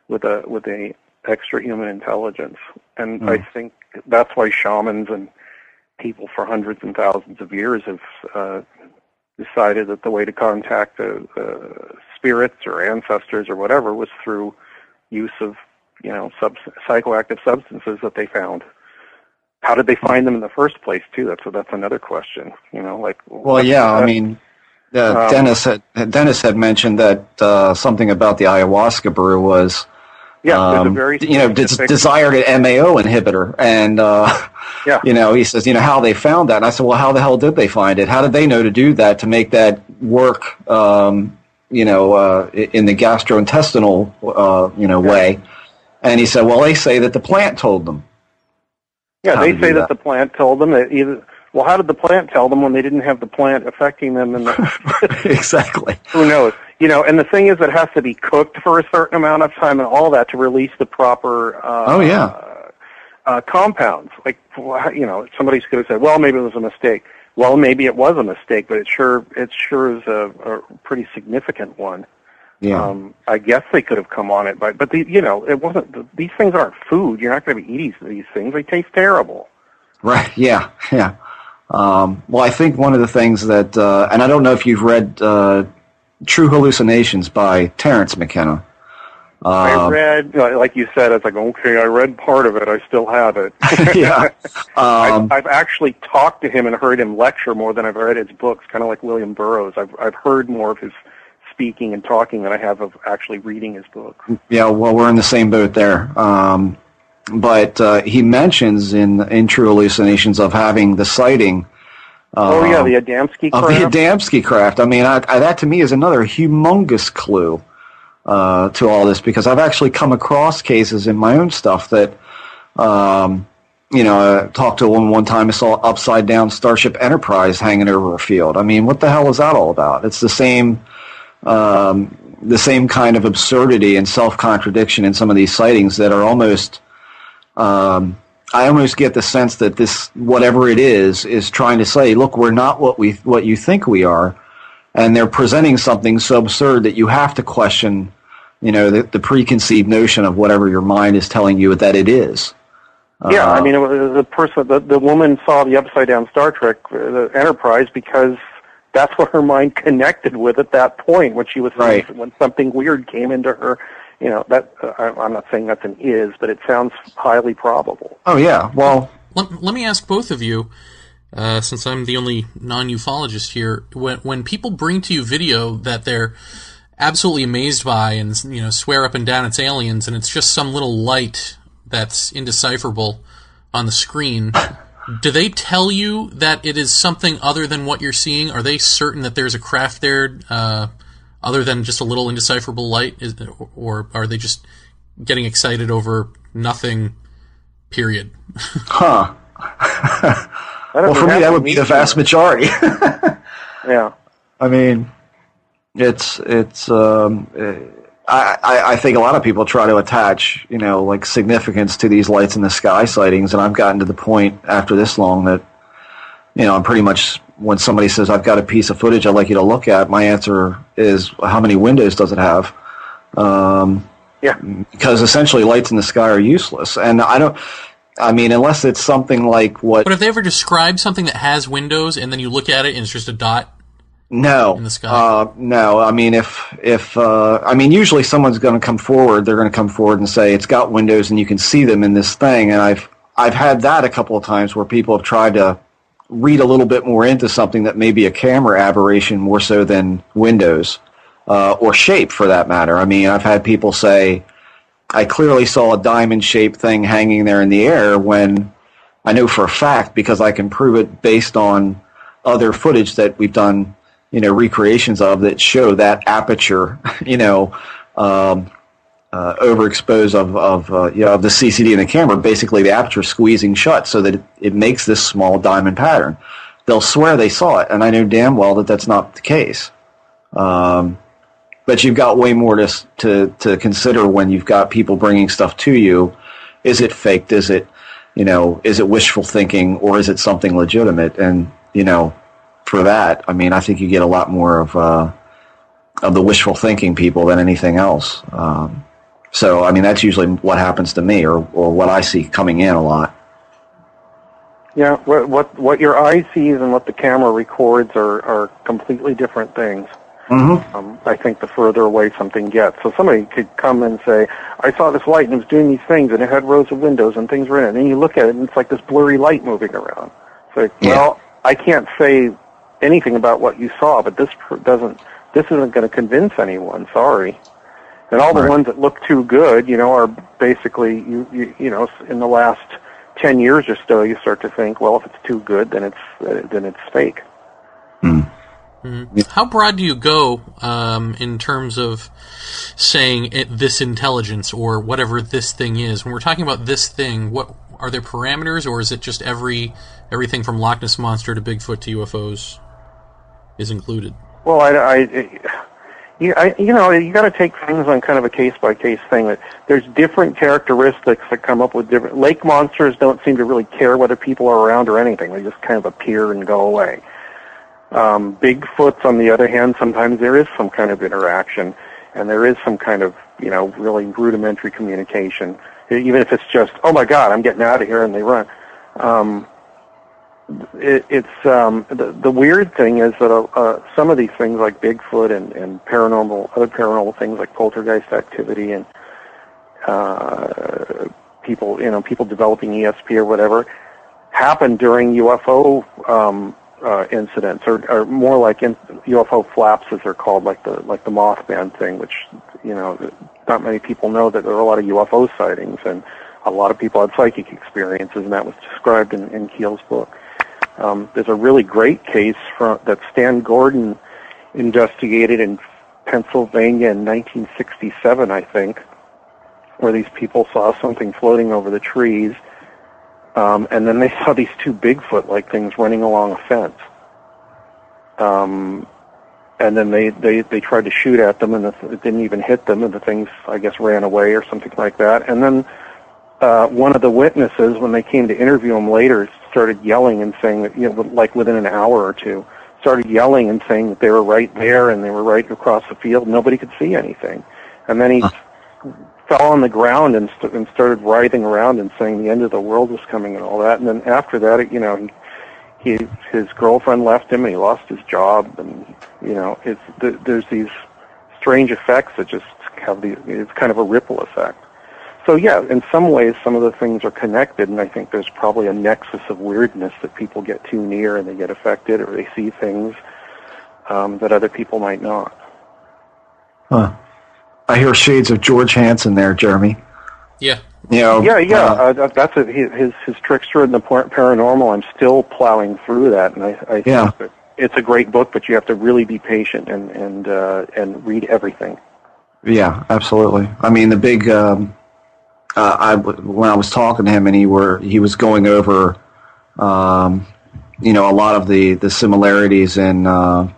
with a with a extra human intelligence. And I think that's why shamans and people for hundreds and thousands of years have uh, decided that the way to contact uh, uh, spirits or ancestors or whatever was through use of you know sub- psychoactive substances that they found. How did they find them in the first place? Too. That's that's another question. You know, like Well, yeah, I uh, mean, uh, Um, Dennis had Dennis had mentioned that uh, something about the ayahuasca brew was, yeah, there's a um, very you know, des- desired an MAO inhibitor, and uh, Yeah. you know, he says, you know, how they found that, and I said, well, how the hell did they find it? How did they know to do that to make that work? Um, you know, uh, in the gastrointestinal, uh, you know, way. And he said, well, they say that the plant told them. Yeah, they say that. that. the plant told them that either. Well, how did the plant tell them when they didn't have the plant affecting them? And the, exactly. who knows? You know, and the thing is, it has to be cooked for a certain amount of time and all that to release the proper. Uh, Oh, yeah. Uh, compounds, like you know, somebody's going to say, "Well, maybe it was a mistake." Well, maybe it was a mistake, but it sure it sure is a, a pretty significant one. Yeah. Um, I guess they could have come on it, but but the, you know, it wasn't. These things aren't food. You're not going to be eating these things. They taste terrible. Right. Yeah. Yeah. Um, well, I think one of the things that, uh, and I don't know if you've read uh, True Hallucinations by Terrence McKenna. I Um, read, uh, like you said, it's like okay, I read part of it. I still have it. yeah. Um, I've, I've actually talked to him and heard him lecture more than I've read his books. Kind of like William Burroughs. I've I've heard more of his speaking and talking than I have of actually reading his book. yeah. Well, we're in the same boat there. Um, but uh, he mentions in in True Hallucinations of having the sighting. oh yeah, um, the Adamski of craft. the Adamski craft. I mean, I, I, that to me is another humongous clue uh, to all this because I've actually come across cases in my own stuff that, um, you know, I talked to a woman one time. I saw upside down Starship Enterprise hanging over a field. I mean, what the hell is that all about? It's the same. Um, the same kind of absurdity and self contradiction in some of these sightings that are almost um, I almost get the sense that this, whatever it is, is trying to say, look, we're not what we, what you think we are, and they're presenting something so absurd that you have to question, you know, the, the preconceived notion of whatever your mind is telling you that it is. Yeah, Uh, I mean, it the person, the, the woman saw the upside down Star Trek, uh, the Enterprise, because that's what her mind connected with at that point when she was Right. when something weird came into her. You know, that uh, I, I'm not saying that's an is, but it sounds highly probable. Oh yeah, well, Let, let me ask both of you, uh, since I'm the only non-ufologist here. When when people bring to you video that they're absolutely amazed by and you know swear up and down it's aliens and it's just some little light that's indecipherable on the screen, do they tell you that it is something other than what you're seeing? Are they certain that there's a craft there uh, other than just a little indecipherable light, is, or are they just getting excited over nothing? Period. huh. Well, for me, that would be the vast majority. Yeah. I mean, it's it's. Um, uh, I, I I think a lot of people try to attach you know like significance to these lights in the sky sightings, and I've gotten to the point after this long that you know I'm pretty much when somebody says I've got a piece of footage I'd like you to look at, my answer is how many windows does it have? Um, Yeah. because essentially lights in the sky are useless, and I don't. I mean, unless it's something like what But have they ever described something that has windows and then you look at it and it's just a dot? No, in the sky? Uh, no, I mean if if uh, I mean usually someone's going to come forward. They're going to come forward and say it's got windows and you can see them in this thing. And I've I've had that a couple of times where people have tried to read a little bit more into something that may be a camera aberration more so than windows uh, or shape for that matter. I mean I've had people say I clearly saw a diamond shaped thing hanging there in the air when I know for a fact because I can prove it based on other footage that we've done, you know, recreations of that show that aperture, you know, um, uh, overexposed of of uh, you know, of the CCD in the camera, basically the aperture squeezing shut so that it, it makes this small diamond pattern. They'll swear they saw it, and I know damn well that that's not the case. Um, but you've got way more to to to consider when you've got people bringing stuff to you. Is it faked? Is it you know? Is it wishful thinking, or is it something legitimate? And you know, for that, I mean, I think you get a lot more of uh, of the wishful thinking people than anything else. Um, so, I mean, that's usually what happens to me, or or what I see coming in a lot. Yeah, what what what your eye sees and what the camera records are are completely different things. Mm-hmm. Um, I think the further away something gets. So somebody could come and say, I saw this light and it was doing these things and it had rows of windows and things were in it. And you look at it and it's like this blurry light moving around. It's like, Yeah. well, I can't say anything about what you saw, but this doesn't, this isn't going to convince anyone. Sorry. And all the Right. ones that look too good, you know, are basically, you, you, you know, in the last 10 years or so, you start to think, well, if it's too good, then it's, uh, then it's fake. How broad do you go um, in terms of saying it, this intelligence or whatever this thing is? When we're talking about this thing, what are there parameters, or is it just every everything from Loch Ness monster to Bigfoot to UFOs is included? Well, I, I, you, I, you know, you got to take things on kind of a case by case thing. That there's different characteristics that come up with different. Lake monsters don't seem to really care whether people are around or anything. They just kind of appear and go away. Um, Bigfoots, on the other hand, sometimes there is some kind of interaction, and there is some kind of, you know, really rudimentary communication. Even if it's just, oh my God, I'm getting out of here, and they run. Um, it, it's um, the, the weird thing is that uh, uh, some of these things like Bigfoot and, and paranormal other paranormal things like poltergeist activity and uh, people you know people developing ESP or whatever happen during UFO um, uh, incidents or, or more like in, UFO flaps as they're called like the like the Mothman thing which you know not many people know that there are a lot of UFO sightings and a lot of people had psychic experiences and that was described in, in Keel's book. Um, there's a really great case from, that Stan Gordon investigated in Pennsylvania in 1967, I think, where these people saw something floating over the trees, um, and then they saw these two Bigfoot-like things running along a fence. Um, and then they, they, they tried to shoot at them, and it didn't even hit them, and the things, I guess, ran away or something like that. And then uh, one of the witnesses, when they came to interview him later, started yelling and saying that, you know, like within an hour or two, started yelling and saying that they were right there and they were right across the field. Nobody could see anything. And then he fell on the ground and, st- and started writhing around and saying the end of the world was coming and all that. And then after that, it, you know, he, he his girlfriend left him and he lost his job and you know, it's th- there's these strange effects that just have the it's kind of a ripple effect. So yeah, in some ways, some of the things are connected, and I think there's probably a nexus of weirdness that people get too near and they get affected, or they see things um, that other people might not. Huh. I hear shades of George Hansen there, Jeremy. Yeah. You know, Yeah, yeah, uh, uh, that's a, his his his trickster and the paranormal. I'm still plowing through that, and I, I think Yeah. that it's a great book, but you have to really be patient and and uh, and read everything. Yeah, absolutely. I mean, the big. Um, uh, I when I was talking to him, and he were he was going over, um, you know, a lot of the the similarities in, uh,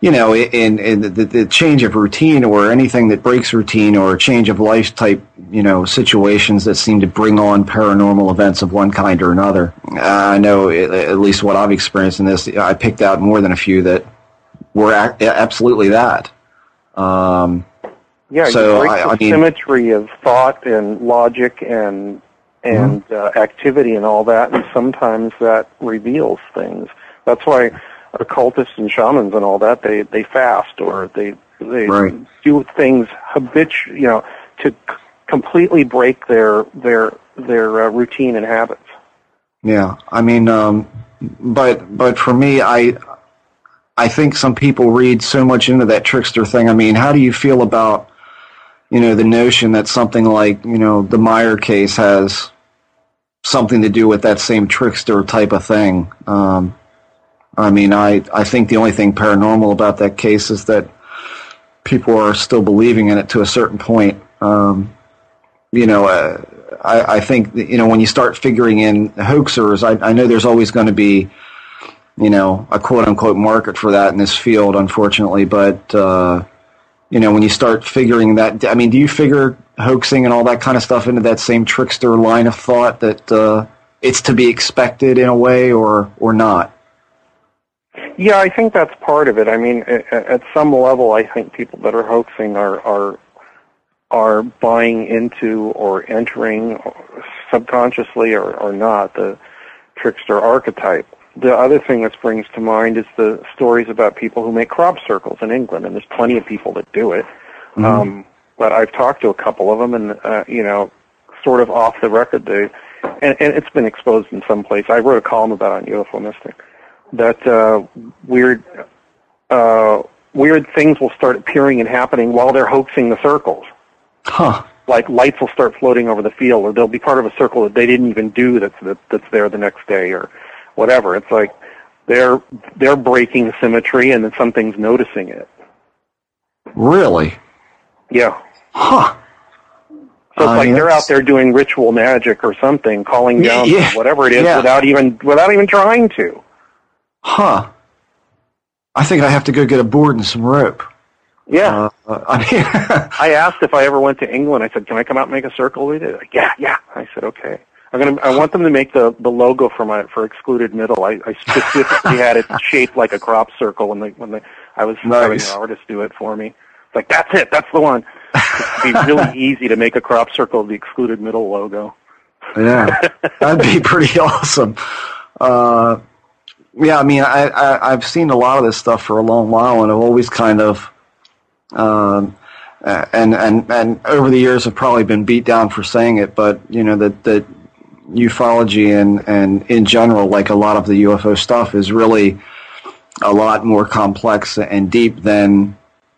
you know, in in the, the change of routine or anything that breaks routine or change of life type, you know, situations that seem to bring on paranormal events of one kind or another. Uh, I know at at least what I've experienced in this. I picked out more than a few that were absolutely that. Um, Yeah, So, you break I- the I mean- symmetry of thought and logic and and uh, activity and all that, and sometimes that reveals things. That's why occultists and shamans and all that they they fast or they they Right. do things habitu you know to c- completely break their their their uh, routine and habits. Yeah, I mean, um, but but for me, I I think some people read so much into that trickster thing. I mean, how do you feel about you know the notion that something like you know the Meier case has something to do with that same trickster type of thing? Um, I mean, I I think the only thing paranormal about that case is that people are still believing in it to a certain point. Um, you know, uh, I, I think that, you know when you start figuring in hoaxers, I, I know there's always going to be, you know, a quote unquote market for that in this field, unfortunately. But uh, you know, when you start figuring that, I mean, do you figure hoaxing and all that kind of stuff into that same trickster line of thought that uh, it's to be expected in a way, or or not? Yeah, I think that's part of it. I mean, at, some level, I think people that are hoaxing are are are buying into or entering subconsciously or, or not the trickster archetype. The other thing that springs to mind is the stories about people who make crop circles in England, and there's plenty of people that do it. Mm-hmm. Um, but I've talked to a couple of them, and uh, you know, sort of off the record, they and, and it's been exposed in some place. I wrote a column about it on UFO Mystic that uh, weird uh, weird things will start appearing and happening while they're hoaxing the circles. Huh. Like lights will start floating over the field, or they'll be part of a circle that they didn't even do that's that, that's there the next day, or whatever. It's like they're they're breaking symmetry, and then something's noticing it. Really? Yeah. Huh. So it's like they're out there doing ritual magic or something, calling down yeah, whatever it is yeah. without even without even trying to. Huh. I think I have to go get a board and some rope. Yeah. Uh, I mean, I asked if I ever went to England. I said, "Can I come out and make a circle with you?" Like, yeah, yeah. I said, "Okay." I'm gonna. I want them to make the the logo for my for excluded middle. I, I specifically had it shaped like a crop circle when they when they I was Nice. having an artist do it for me. It's like that's it. That's the one. It'd be really easy to make a crop circle of the excluded middle logo. yeah, that'd be pretty awesome. Uh, yeah, I mean, I, I I've seen a lot of this stuff for a long while, and I've always kind of, um, and and and over the years, I've probably been beat down for saying it, but you know that that ufology and and in general, like a lot of the UFO stuff, is really a lot more complex and deep than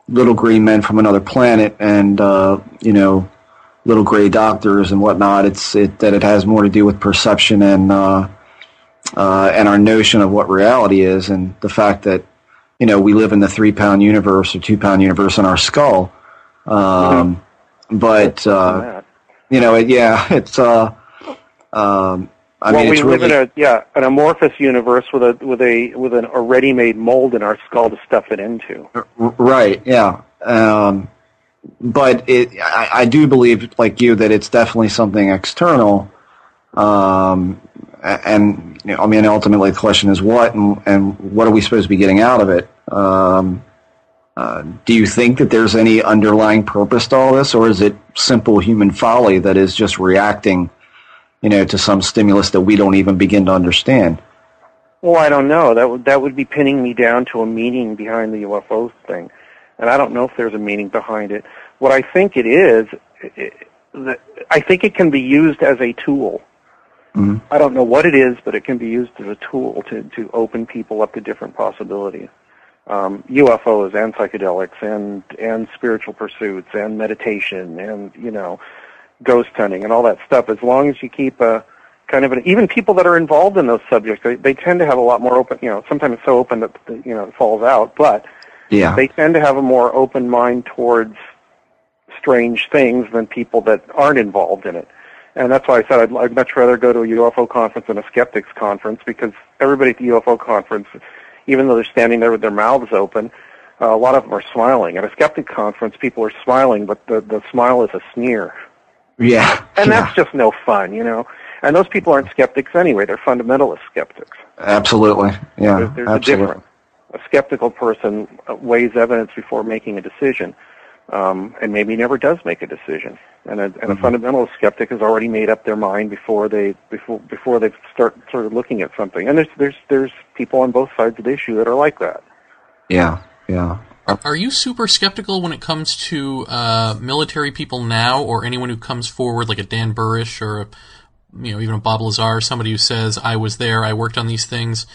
little green men from another planet and uh, you know little gray doctors and whatnot. It's it that it has more to do with perception and uh, uh, and our notion of what reality is, and the fact that you know we live in the three pound universe or two pound universe in our skull. Um, But uh, you know, it, yeah, it's. Uh, um, I well, mean, we live really in a yeah an amorphous universe with a with a with an, a ready-made mold in our skull to stuff it into. Right. Yeah. Um, but it, I, I do believe, like you, that it's definitely something external. Um, and you know, I mean, ultimately, the question is what, and, and what are we supposed to be getting out of it? Um, uh, do you think that there's any underlying purpose to all this, or is it simple human folly that is just reacting, you know, to some stimulus that we don't even begin to understand? Well, I don't know. That would that would be pinning me down to a meaning behind the UFO thing, and I don't know if there's a meaning behind it. What I think it is, i that I think it can be used as a tool. Mhm. I don't know what it is, but it can be used as a tool to to open people up to different possibilities. Um, UFOs and psychedelics and and spiritual pursuits and meditation and you know ghost hunting and all that stuff. As long as you keep a kind of an, even people that are involved in those subjects, they, they tend to have a lot more open. You know, sometimes it's so open that you know it falls out, but Yeah. they tend to have a more open mind towards strange things than people that aren't involved in it. And that's why I said I'd, I'd much rather go to a UFO conference than a skeptics conference because everybody at the UFO conference, even though they're standing there with their mouths open, uh, a lot of them are smiling. At a skeptic conference, people are smiling, but the, the smile is a sneer. Yeah. And yeah. that's just no fun, you know. And those people aren't skeptics anyway. They're fundamentalist skeptics. Absolutely. Yeah. There's, there's absolutely. a difference. A skeptical person uh, weighs evidence before making a decision, um, and maybe never does make a decision. And a, and a Mm-hmm. fundamentalist skeptic has already made up their mind before they before before they start sort of looking at something. And there's there's there's people on both sides of the issue that are like that. Yeah. Yeah. Are, you super skeptical when it comes to uh, military people now, or anyone who comes forward, like a Dan Burisch or a, you know even a Bob Lazar, somebody who says, "I was there, I worked on these things."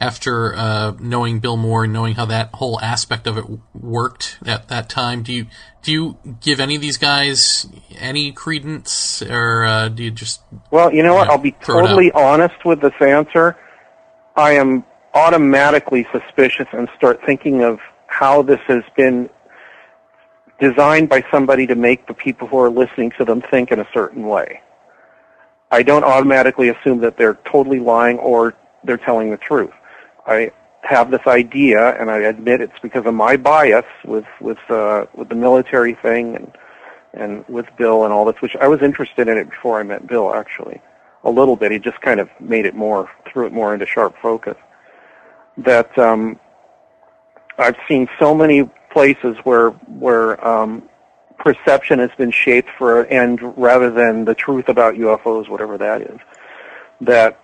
After uh, knowing Bill Moore and knowing how that whole aspect of it worked at that time, do you do you give any of these guys any credence, or uh, do you just Well, you know what? I'll be throw it out. totally honest with this answer. I am automatically suspicious and start thinking of how this has been designed by somebody to make the people who are listening to them think in a certain way. I don't automatically assume that they're totally lying or they're telling the truth. I have this idea, and I admit it's because of my bias with with uh, with the military thing and and with Bill and all this, which I was interested in it before I met Bill actually a little bit. He just kind of made it more threw it more into sharp focus. That um, I've seen so many places where where um, perception has been shaped for and rather than the truth about UFOs, whatever that is. That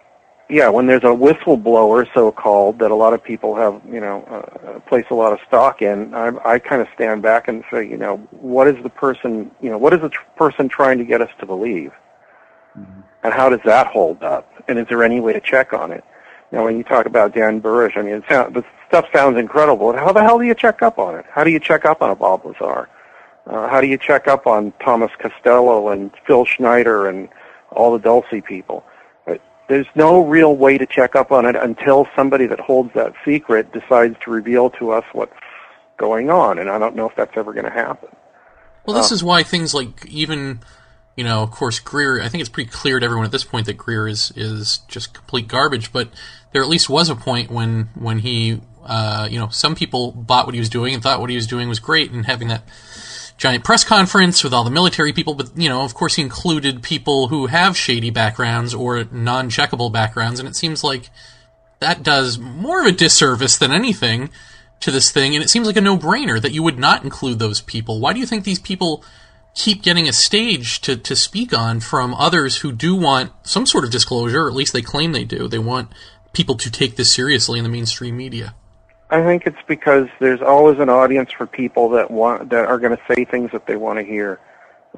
yeah, when there's a whistleblower, so-called, that a lot of people have, you know, uh, place a lot of stock in, I, I kind of stand back and say, you know, what is the person, you know, what is the tr- person trying to get us to believe, mm-hmm. and how does that hold up, and is there any way to check on it? Now, when you talk about Dan Burisch, I mean, it sound, the stuff sounds incredible. How the hell do you check up on it? How do you check up on a Bob Lazar? Uh, how do you check up on Thomas Castello and Phil Schneider and all the Dulce people? there's no real way to check up on it until somebody that holds that secret decides to reveal to us what's going on, and I don't know if that's ever going to happen. Well, this uh, is why things like even, you know, of course, Greer. I think it's pretty clear to everyone at this point that Greer is is just complete garbage. But there at least was a point when when he, uh, you know, some people bought what he was doing and thought what he was doing was great, and having that giant press conference with all the military people, but you know, of course, he included people who have shady backgrounds or non-checkable backgrounds, and it seems like that does more of a disservice than anything to this thing. And it seems like a no-brainer that you would not include those people. Why do you think these people keep getting a stage to to speak on from others who do want some sort of disclosure, or at least they claim they do? They want people to take this seriously in the mainstream media. I think it's because there's always an audience for people that want that are going to say things that they want to hear.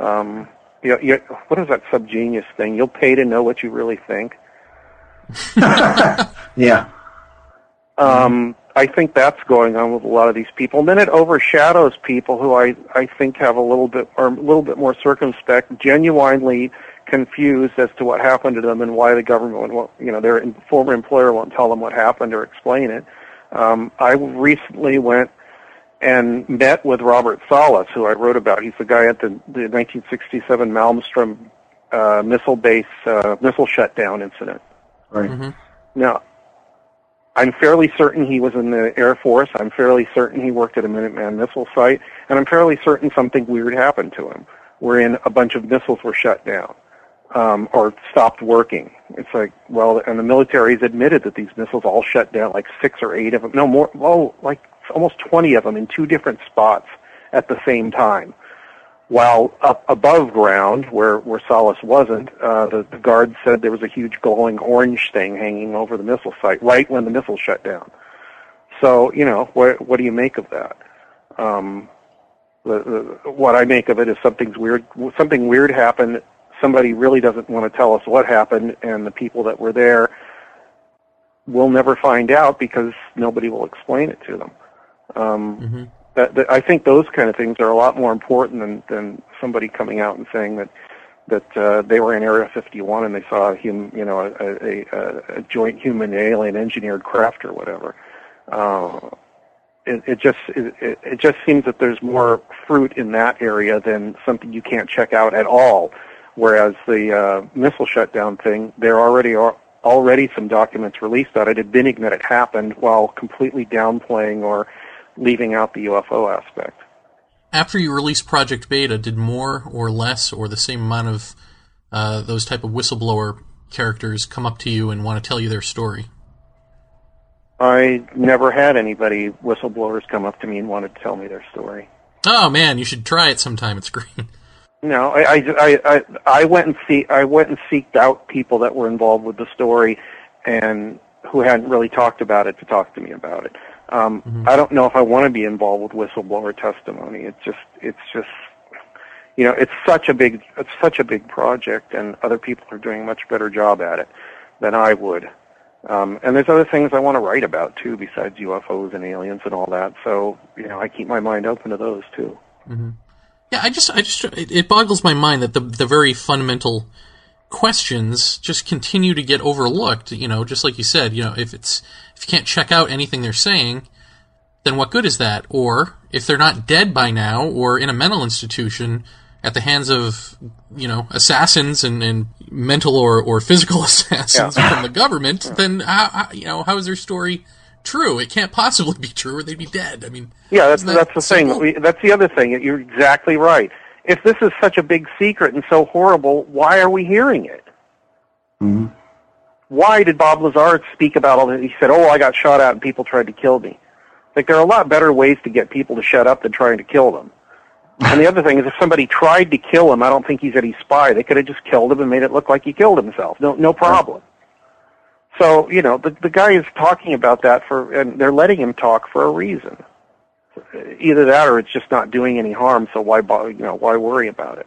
Um, you, you, what is that subgenius thing? You'll pay to know what you really think. yeah. Um, I think that's going on with a lot of these people, and then it overshadows people who I I think have a little bit are a little bit more circumspect, genuinely confused as to what happened to them and why the government, won't, you know, their former employer won't tell them what happened or explain it. Um, I recently went and met with Robert Salas, who I wrote about. He's the guy at the, the 1967 Malmstrom uh, missile base uh, missile shutdown incident. Right. Mm-hmm. Now, I'm fairly certain he was in the Air Force. I'm fairly certain he worked at a Minuteman missile site, and I'm fairly certain something weird happened to him, wherein a bunch of missiles were shut down um, or stopped working. It's like, well, and the military's admitted that these missiles all shut down, like six or eight of them, no more, well, like almost 20 of them in two different spots at the same time. While up above ground, where, where Salas wasn't, uh, the, the guards said there was a huge glowing orange thing hanging over the missile site right when the missile shut down. So, you know, what, what do you make of that? Um, the, the, what I make of it is something's weird. Something weird happened somebody really doesn't want to tell us what happened, and the people that were there will never find out because nobody will explain it to them. Um, mm-hmm. that, that, I think those kind of things are a lot more important than, than somebody coming out and saying that that uh, they were in Area 51 and they saw a hum, you know, a, a, a joint human alien engineered craft or whatever. Uh, it, it just it, it just seems that there's more fruit in that area than something you can't check out at all Whereas the uh, missile shutdown thing, there already are already some documents released that it, admitting that it happened while completely downplaying or leaving out the UFO aspect. After you released Project Beta, did more or less or the same amount of uh, those type of whistleblower characters come up to you and want to tell you their story? I never had anybody whistleblowers come up to me and wanted to tell me their story. Oh man, you should try it sometime. It's great. No, I, I, I, I went and see, I went and seeked out people that were involved with the story, and who hadn't really talked about it to talk to me about it. Um, mm-hmm. I don't know if I want to be involved with whistleblower testimony. It's just, it's just, you know, it's such a big, it's such a big project, and other people are doing a much better job at it than I would. Um, and there's other things I want to write about too, besides UFOs and aliens and all that. So, you know, I keep my mind open to those too. Mm-hmm. Yeah, I just, I just, it, boggles my mind that the the very fundamental questions just continue to get overlooked. You know, just like you said, you know, if it's if you can't check out anything they're saying, then what good is that? Or if they're not dead by now or in a mental institution at the hands of, you know, assassins and, and mental or, or physical assassins Yeah. from the government, then how, how, you know, how is their story true? It can't possibly be true or they'd be dead. I mean, Yeah, that's that that's the thing. simple? We, that's the other thing. You're exactly right. If this is such a big secret and so horrible, why are we hearing it? Mhm. Why did Bob Lazar speak about all this? He said, "Oh, I got shot at and people tried to kill me." Like there are a lot better ways to get people to shut up than trying to kill them. And the other thing is, if somebody tried to kill him, I don't think he's any spy. They could have just killed him and made it look like he killed himself. No, no problem. So you know, the the guy is talking about that for, and they're letting him talk for a reason. Either that, or it's just not doing any harm. So why, bo- you know, why worry about it?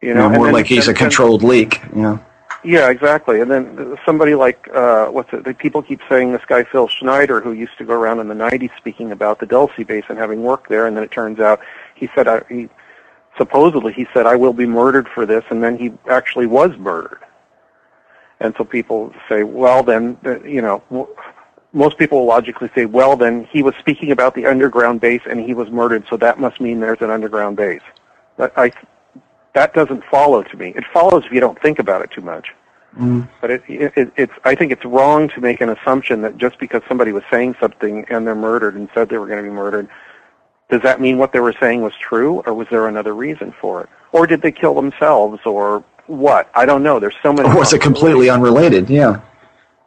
You know, and more like he's a controlled leak. You know. yeah, exactly. And then somebody like uh, what's it? The people keep saying this guy Phil Schneider, who used to go around in the '90s speaking about the Dulce base and having worked there, and then it turns out he said I, he supposedly he said I will be murdered for this, and then he actually was murdered. And so people say, well, then you know. Most people will logically say, well, then he was speaking about the underground base and he was murdered, so that must mean there's an underground base. But I, that doesn't follow to me. It follows if you don't think about it too much. Mm. But it, it, it's, I think it's wrong to make an assumption that just because somebody was saying something and they're murdered and said they were going to be murdered, does that mean what they were saying was true, or was there another reason for it, or did they kill themselves, or what? I don't know. There's so many. Or was it completely unrelated? Yeah.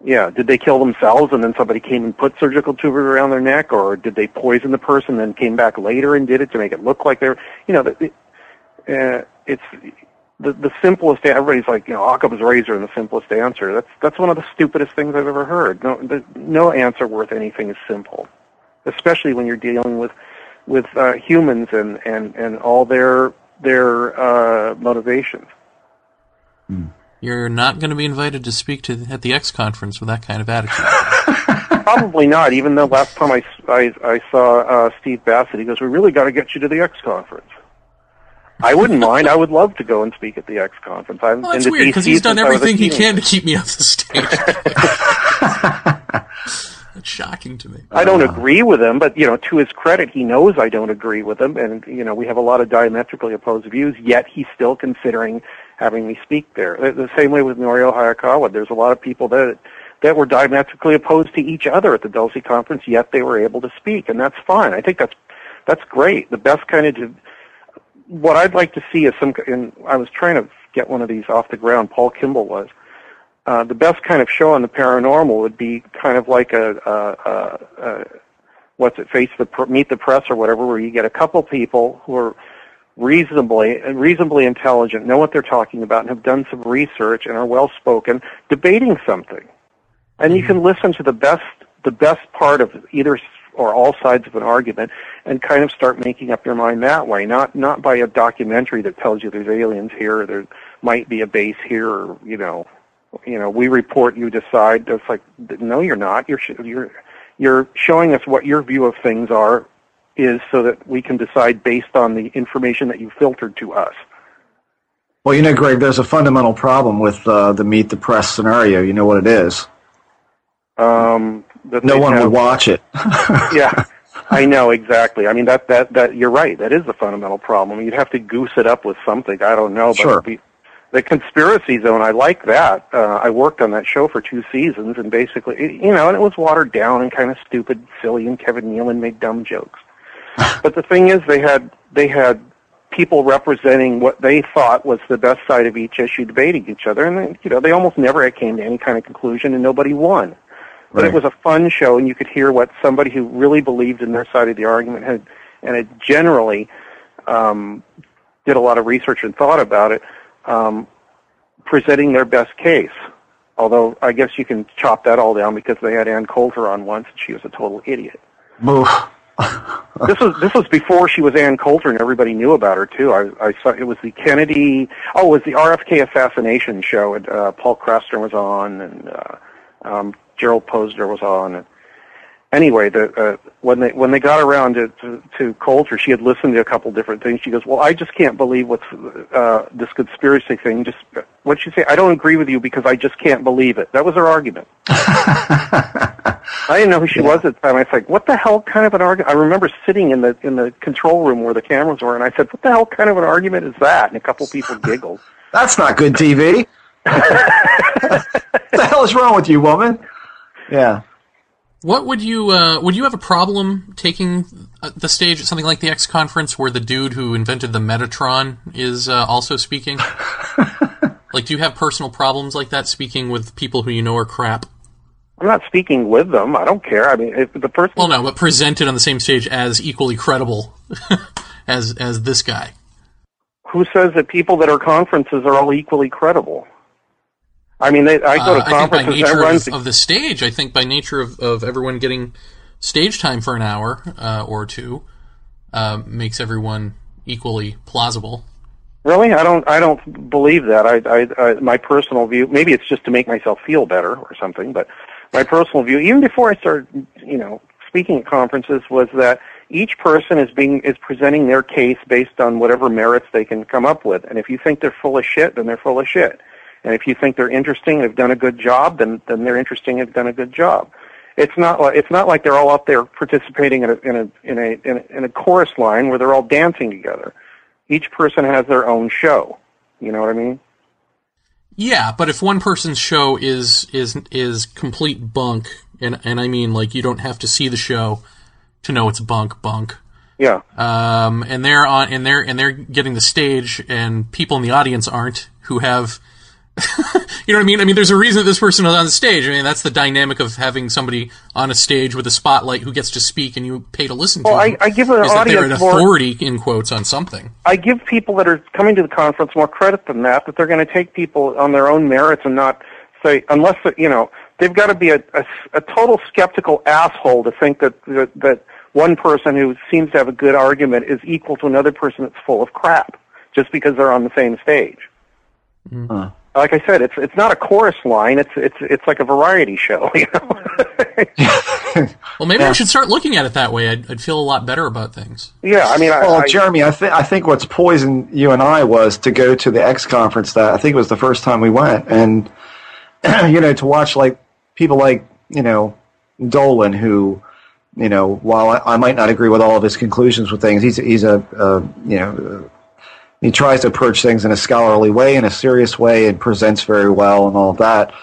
Yeah. Did they kill themselves and then somebody came and put surgical tubes around their neck, or did they poison the person and then came back later and did it to make it look like they're, you know, the, uh, it's the the simplest. Everybody's like, you know, Occam's razor and the simplest answer. That's that's one of the stupidest things I've ever heard. No, the, no answer worth anything is simple, especially when you're dealing with with uh, humans and and and all their their uh, motivations. You're not going to be invited to speak to at the X conference with that kind of attitude. Probably not. Even though last time I, I, I saw uh, Steve Bassett, he goes, "We really got to get you to the X conference." I wouldn't mind. I would love to go and speak at the X conference. I've Well, that's been to weird because DC he's done since I was a everything he can to keep me off the stage. That's shocking to me. I don't agree with him, but you know, to his credit, he knows I don't agree with him, and you know, we have a lot of diametrically opposed views. Yet he's still considering having me speak there. The, same way with Norio Hayakawa. There's a lot of people that that were diametrically opposed to each other at the Dulce conference, yet they were able to speak, and that's fine. I think that's that's great. The best kind of what I'd like to see is some. And I was trying to get one of these off the ground. Paul Kimball was. Uh, the best kind of show on the paranormal would be kind of like a, a, a, a what's it, face the meet the press or whatever, where you get a couple people who are reasonably and reasonably intelligent, know what they're talking about, and have done some research and are well spoken, debating something, and you mm-hmm. can listen to the best the best part of either or all sides of an argument and kind of start making up your mind that way. Not not by a documentary that tells you there's aliens here or there might be a base here or you know you know we report you decide. It's like no you're not. You're sh- you're you're showing us what your view of things are is so that we can decide based on the information that you filtered to us Well, you know, Greg, there's a fundamental problem with uh, the meet the press scenario. You know what it is? um No one have- would watch it. yeah, I know exactly. I mean that that that you're right. That is the fundamental problem. You'd have to goose it up with something. I don't know, but Sure. be, the conspiracy zone. I like that. Uh, I worked on that show for two seasons, and basically, you know, and it was watered down and kind of stupid, silly, and Kevin Nealon made dumb jokes. but the thing is, they had they had people representing what they thought was the best side of each issue, debating each other, and then, you know, they almost never came to any kind of conclusion, and nobody won. But Right. it was a fun show, and you could hear what somebody who really believed in their side of the argument had, and it generally um, did a lot of research and thought about it, um, presenting their best case. Although I guess you can chop that all down because they had Ann Coulter on once, and she was a total idiot. Oof. this was this was before she was Ann Coulter, and everybody knew about her too. I, I saw it was the Kennedy. Oh, it was the RFK assassination show, and uh, Paul Krassner was on, and uh, um, Gerald Posner was on. And anyway, the uh, when they when they got around to, to to Coulter, she had listened to a couple different things. She goes, "Well, I just can't believe what's uh, this conspiracy thing." Just what'd she say? I don't agree with you because I just can't believe it. That was her argument. I didn't know who she was at the time. I was like, "What the hell kind of an argument?" I remember sitting in the in the control room where the cameras were, and I said, "What the hell kind of an argument is that?" And a couple people giggled. That's not good TV. what the hell is wrong with you, woman? Yeah. What would you uh, would you have a problem taking uh, the stage at something like the X conference where the dude who invented the Metatron is uh, also speaking? like, do you have personal problems like that speaking with people who you know are crap? I'm not speaking with them. I don't care. I mean, if the person. Well, no, but presented on the same stage as equally credible as as this guy. Who says that people that are conferences are all equally credible? I mean, they, I go to Uh, I think by conferences. nature everyone's of the stage, I think by nature of, of everyone getting stage time for an hour uh, or two uh, makes everyone equally plausible. Really, I don't. I don't believe that. I, I, I, my personal view. Maybe it's just to make myself feel better or something. But my personal view, even before I started, you know, speaking at conferences, was that each person is being is presenting their case based on whatever merits they can come up with. And if you think they're full of shit, then they're full of shit. And if you think they're interesting and have done a good job, then then they're interesting and have done a good job. It's not like it's not like they're all up there participating in a in a in a in a, in a chorus line where they're all dancing together. Each person has their own show. You know what I mean? Yeah, but if one person's show is is is complete bunk, and and I mean like you don't have to see the show to know it's bunk bunk. Yeah. Um, and they're on and they're and they're getting the stage, and people in the audience aren't who have. you know what I mean? I mean, there's a reason that this person is on the stage. I mean, that's the dynamic of having somebody on a stage with a spotlight who gets to speak and you pay to listen to Well, I. I give an is that they're an audience more. authority in quotes on something. I give people that are coming to the conference more credit than that. That they're going to take people on their own merits and not say unless you know they've got to be a, a, a total skeptical asshole to think that, that that one person who seems to have a good argument is equal to another person that's full of crap just because they're on the same stage. Hmm. Huh. Like I said, it's it's not a chorus line. It's it's it's like a variety show. You know. Well, maybe Yeah. I should start looking at it that way. I'd, I'd feel a lot better about things. yeah, I mean, I, Well, I, Jeremy, I think I think what's poisoned you and I was to go to the X conference. That I think it was the first time we went, and you know, to watch like people like you know Dolan, who you know, while I, I might not agree with all of his conclusions with things, he's he's a uh, you know. He tries to approach things in a scholarly way, in a serious way, and presents very well, and all that.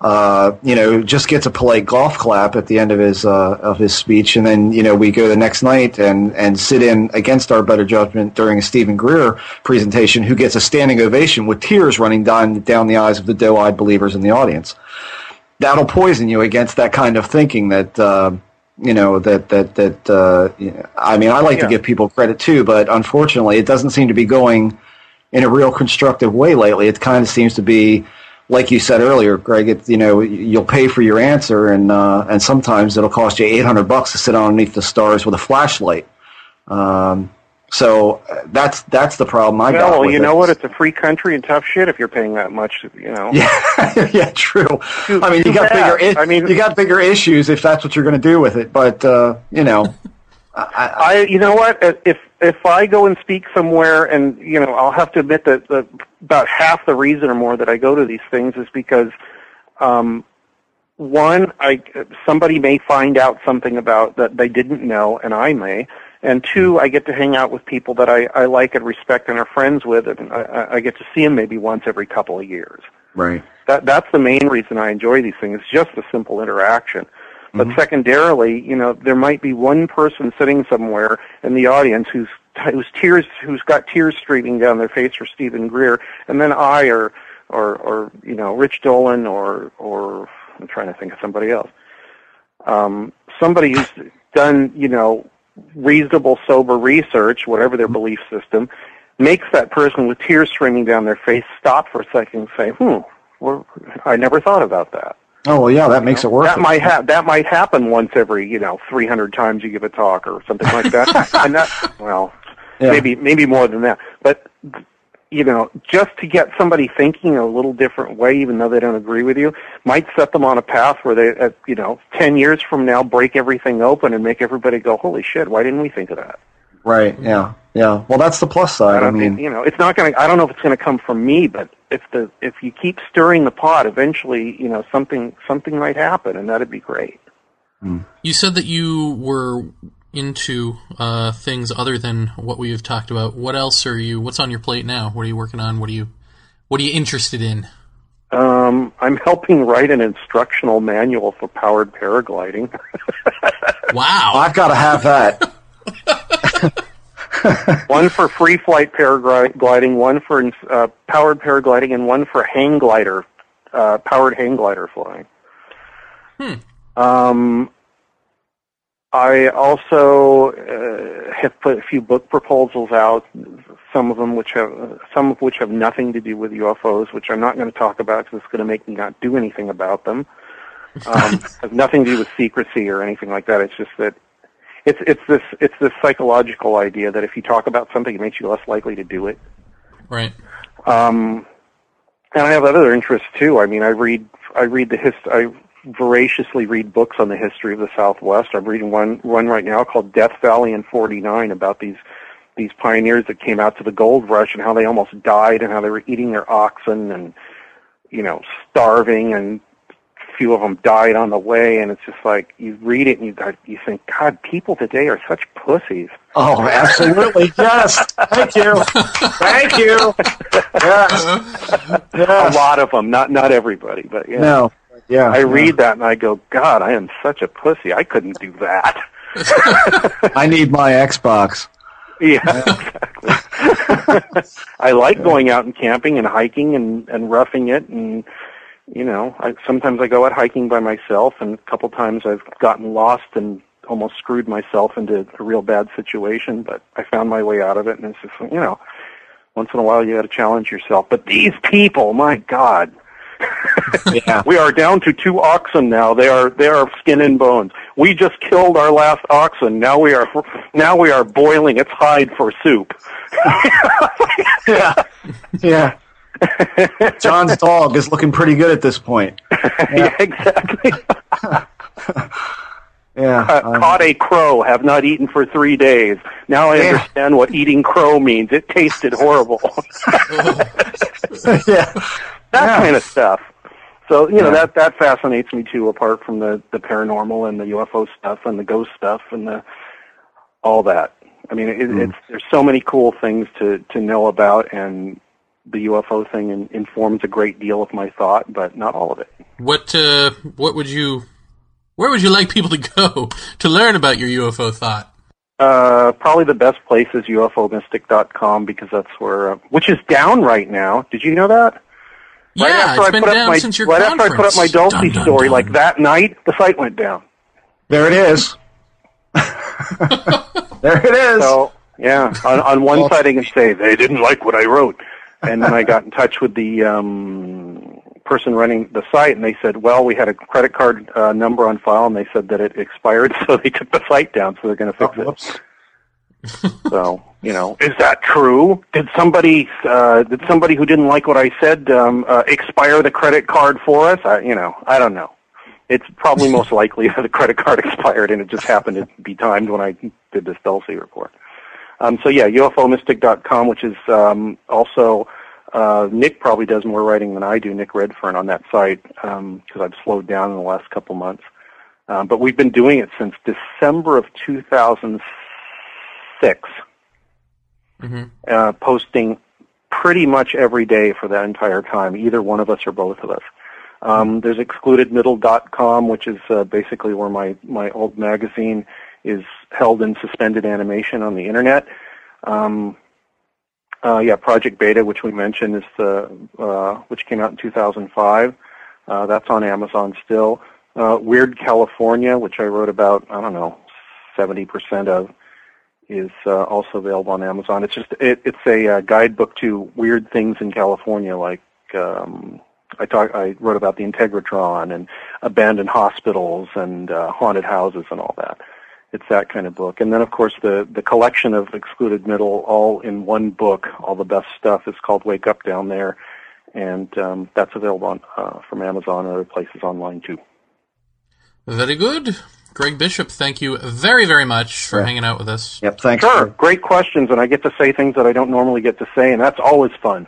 Uh, you know, just gets a polite golf clap at the end of his uh, of his speech, and then you know we go the next night and and sit in against our better judgment during a Steven Greer presentation, who gets a standing ovation with tears running down down the eyes of the doe-eyed believers in the audience. That'll poison you against that kind of thinking that. Uh, you know that that that uh, I mean I like to give people credit too, but unfortunately it doesn't seem to be going in a real constructive way lately. It kind of seems to be like you said earlier, Greg. It, you know you'll pay for your answer, and uh, and sometimes it'll cost you eight hundred bucks to sit underneath the stars with a flashlight. Um, so uh, that's that's the problem I got. well, you it. know what? It's a free country and tough shit if you're paying that much. You know. Yeah, yeah, true. Too- I mean, you got bad. bigger. I I mean- you got bigger issues if that's what you're going to do with it. But uh, you know, I, I, I, you know what? If if I go and speak somewhere, and you know, I'll have to admit that the, about half the reason or more that I go to these things is because, um, one, I somebody may find out something about that they didn't know, and I may, and two, I get to hang out with people that I, I like and respect and are friends with, and I- I, get to see them maybe once every couple of years. right. That that's the main reason I enjoy these things. It's Just the simple interaction. But secondarily, you know, there might be one person sitting somewhere in the audience who's who's tears who's got tears streaming down their face for Steven Greer, and then I or or or you know Rich Dolan or or I'm trying to think of somebody else. Um, somebody who's done you know reasonable sober research, whatever their belief system, makes that person with tears streaming down their face stop for a second and say, "Hmm, well, I never thought about that." Oh well, yeah, that makes it worth that might ha- that might happen once every you know 300 times you give a talk or something like that. and that well, Yeah. maybe maybe more than that. But you know, just to get somebody thinking a little different way, even though they don't agree with you, might set them on a path where they, uh, you know, 10 years from now, break everything open and make everybody go, "Holy shit! Why didn't we think of that?" Right. Yeah. Yeah. Well, that's the plus side. I, don't mean, think, you know, it's not going to. I don't know if it's going to come from me, but if the if you keep stirring the pot, eventually, you know, something something might happen, and that'd be great. You said that you were into uh, things other than what we've talked about. What else are you? What's on your plate now? What are you working on? What are you? What are you interested in? Um, I'm helping write an instructional manual for powered paragliding. Wow. I've got to have that. one for free flight paragliding, one for uh, powered paragliding, and one for hang glider, uh, powered hang glider flying. Hmm. Um, I also uh, have put a few book proposals out. Some of them which have some of which have nothing to do with UFOs, which I'm not going to talk about because it's going to make me not do anything about them. Um, has nothing to do with secrecy or anything like that. It's just that it's it's this it's this psychological idea that if you talk about something, it makes you less likely to do it. Right. Um, and I have other interests too. I mean, I read I read the hist I voraciously read books on the history of the Southwest. I'm reading one one right now called Death Valley in '49 about these these pioneers that came out to the gold rush and how they almost died and how they were eating their oxen and you know starving and a few of them died on the way and it's just like you read it and you got you think God people today are such pussies. Oh, absolutely. yes. Thank you. Thank you. Yes. A lot of them, not not everybody, but yeah. No. Yeah. I read that and I go, God, I am such a pussy. I couldn't do that. I need my Xbox. Yeah, exactly. I like going out and camping and hiking and and roughing it, and you know, I, sometimes I go out hiking by myself, and a couple times I've gotten lost and almost screwed myself into a real bad situation, but I found my way out of it, and it's just you know, once in a while you got to challenge yourself. But these people, my God. Yeah. We are down to two oxen now. They are they are skin and bones. We just killed our last oxen. Now we are now we are boiling its hide for soup. Yeah. Yeah. John's dog is looking pretty good at this point. yeah, exactly. Yeah. Uh, um, caught a crow. Have not eaten for three days. Now I Yeah. understand what eating crow means. It tasted horrible. yeah. That Yeah. kind of stuff. So you know that that fascinates me too. Apart from the the paranormal and the UFO stuff and the ghost stuff and the all that. I mean, it, Mm. it's there's so many cool things to to know about, and the UFO thing in, informs a great deal of my thought, but not all of it. What uh, what would you where would you like people to go to learn about your UFO thought? Uh, probably the best place is UFOmystic.com because that's where, uh, which is down right now. Did you know that? Right yeah, after it's I been put up my, since your right conference. after I put up my Dulce Dun, dun, story, dun. like that night, the site went down. There it is. there it is. So yeah, on, on one Well, side I can say they didn't like what I wrote, and then I got in touch with the um, person running the site, and they said, well, we had a credit card uh, number on file, and they said that it expired, so they took the site down, so they're going to Oh, fix it. So you know, is that true? Did somebody uh, did somebody who didn't like what I said um, uh, expire the credit card for us? I, you know, I don't know. It's probably most likely that the credit card expired, and it just happened to be timed when I did this Dulce report. Um, so yeah, ufo UFOmystic.com, which is um, also uh, Nick probably does more writing than I do. Nick Redfern on that site because I've slowed down in the last couple months. Um, but we've been doing it since December of 2006 Mhm. uh, posting pretty much every day for that entire time, either one of us or both of us. Um, there's excludedmiddle.com, which is uh, basically where my, my old magazine is held in suspended animation on the internet. Um, uh, yeah, Project Beta, which we mentioned, is the uh, which came out in 2005. Uh, that's on Amazon still. Uh, Weird California, which I wrote about, I don't know, 70% of, is uh, also available on Amazon. It's just it, it's a uh, guidebook to weird things in California, like um, I talk I wrote about the Integratron and abandoned hospitals and uh, haunted houses and all that. It's that kind of book, and then of course the the collection of Excluded Middle, all in one book, all the best stuff is called Wake Up Down There, and um, that's available on, uh, from Amazon and other places online too. Very good. Greg Bishop, thank you very, very much for yeah. hanging out with us. Yep, thanks. Sure, great questions, and I get to say things that I don't normally get to say, and that's always fun.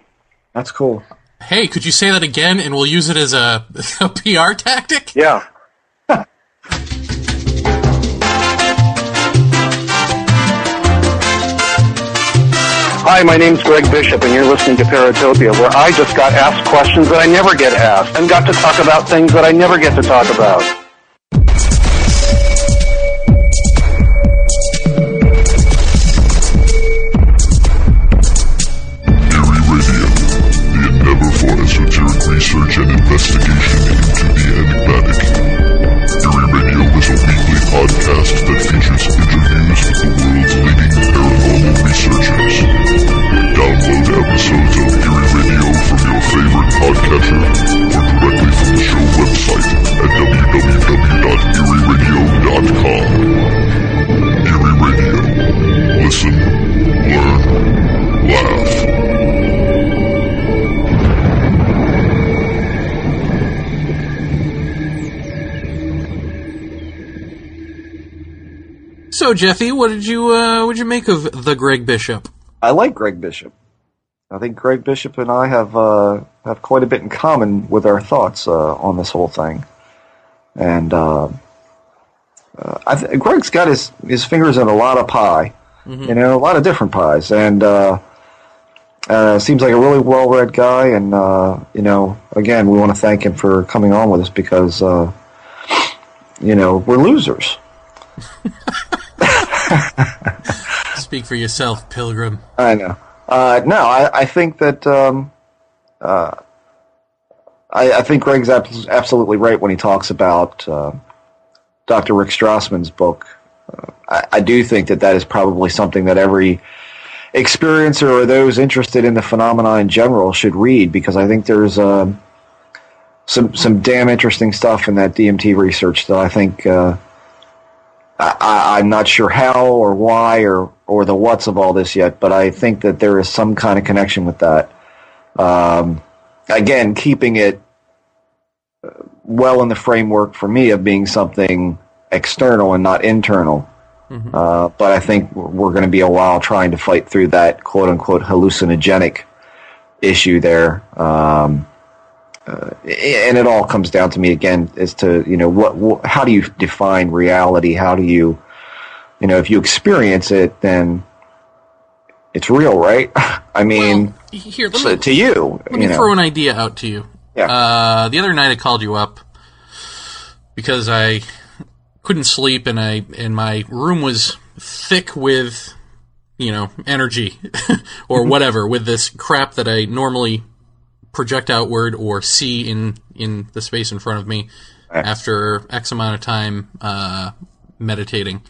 That's cool. Hey, could you say that again, and we'll use it as a, a PR tactic? Yeah. Hi, my name's Greg Bishop, and you're listening to Paratopia, where I just got asked questions that I never get asked, and got to talk about things that I never get to talk about. Research and investigation into the enigmatic. Eerie Radio is a weekly podcast that features interviews with the world's leading paranormal researchers. Download episodes of Eerie Radio from your favorite podcatcher or directly from the show website at www.eerieradio.com. Eerie Radio. Listen, learn, laugh. So, Jeffy, what did you uh, what did you make of the Greg Bishop? I like Greg Bishop. I think Greg Bishop and I have uh, have quite a bit in common with our thoughts uh, on this whole thing. And uh, uh, I th- Greg's got his his fingers in a lot of pie, you know, a lot of different pies, and uh, uh, seems like a really well read guy. And uh, you know, again, we want to thank him for coming on with us because uh, you know we're losers. Speak for yourself, Pilgrim. I know. Uh, no, I, I think that um, uh, I, I think Greg's ab- absolutely right when he talks about uh, Dr. Rick Strassman's book. Uh, I, I do think that that is probably something that every experiencer or those interested in the phenomena in general should read because I think there's um, some some damn interesting stuff in that DMT research that I think uh, I, I'm not sure how or why or or the what's of all this yet, but I think that there is some kind of connection with that. Um, again, keeping it uh, well in the framework for me of being something external and not internal. Uh, but I think we're going to be a while trying to fight through that quote unquote hallucinogenic issue there. Um, uh, and it all comes down to me again as to you know what, what how do you define reality? How do you you know if you experience it, then it's real, right? I mean, Well, here, me, to you, let me you know, throw an idea out to you. Yeah. Uh, the other night I called you up because I couldn't sleep and I and my room was thick with you know energy or whatever with this crap that I normally project outward or see in in the space in front of me after X amount of time uh, meditating.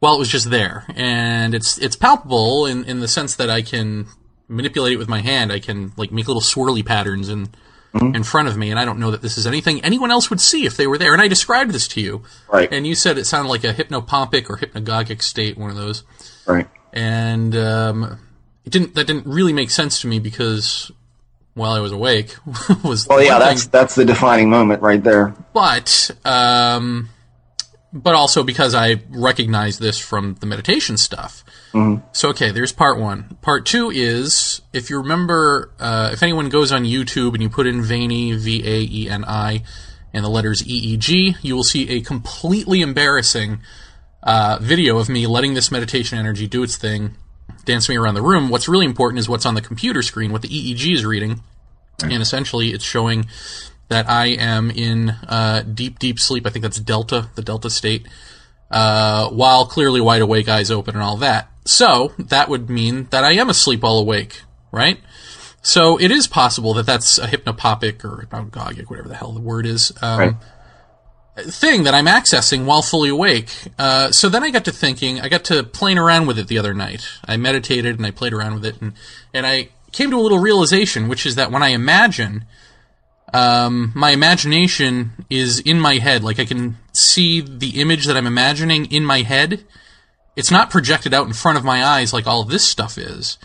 Well, it was just there, and it's it's palpable in in the sense that I can manipulate it with my hand. I can like make little swirly patterns in in front of me, and I don't know that this is anything anyone else would see if they were there. And I described this to you, Right. And you said it sounded like a hypnopompic or hypnagogic state, one of those right? and um, it didn't that didn't really make sense to me because while I was awake was Well, yeah, that's thing, that's the defining moment right there. but um, but also because I recognized this from the meditation stuff. So okay, there's part one. Part two is if you remember, uh, if anyone goes on YouTube and you put in Vaeni V A E N I and the letters E E G, you will see a completely embarrassing uh, video of me letting this meditation energy do its thing, dance me around the room. What's really important is what's on the computer screen, what the EEG is reading, and essentially it's showing that I am in uh, deep, deep sleep. I think that's delta, the delta state, uh, while clearly wide awake, eyes open, and all that. So that would mean that I am asleep all awake, right? So it is possible that that's a hypnopompic or hypnagogic, whatever the hell the word is, um, Right. Thing that I'm accessing while fully awake. Uh, so then I got to thinking, I got to playing around with it the other night. I meditated and I played around with it, and and I came to a little realization, which is that when I imagine, um, my imagination is in my head. Like I can see the image that I'm imagining in my head. It's not projected out in front of my eyes like all of this stuff is.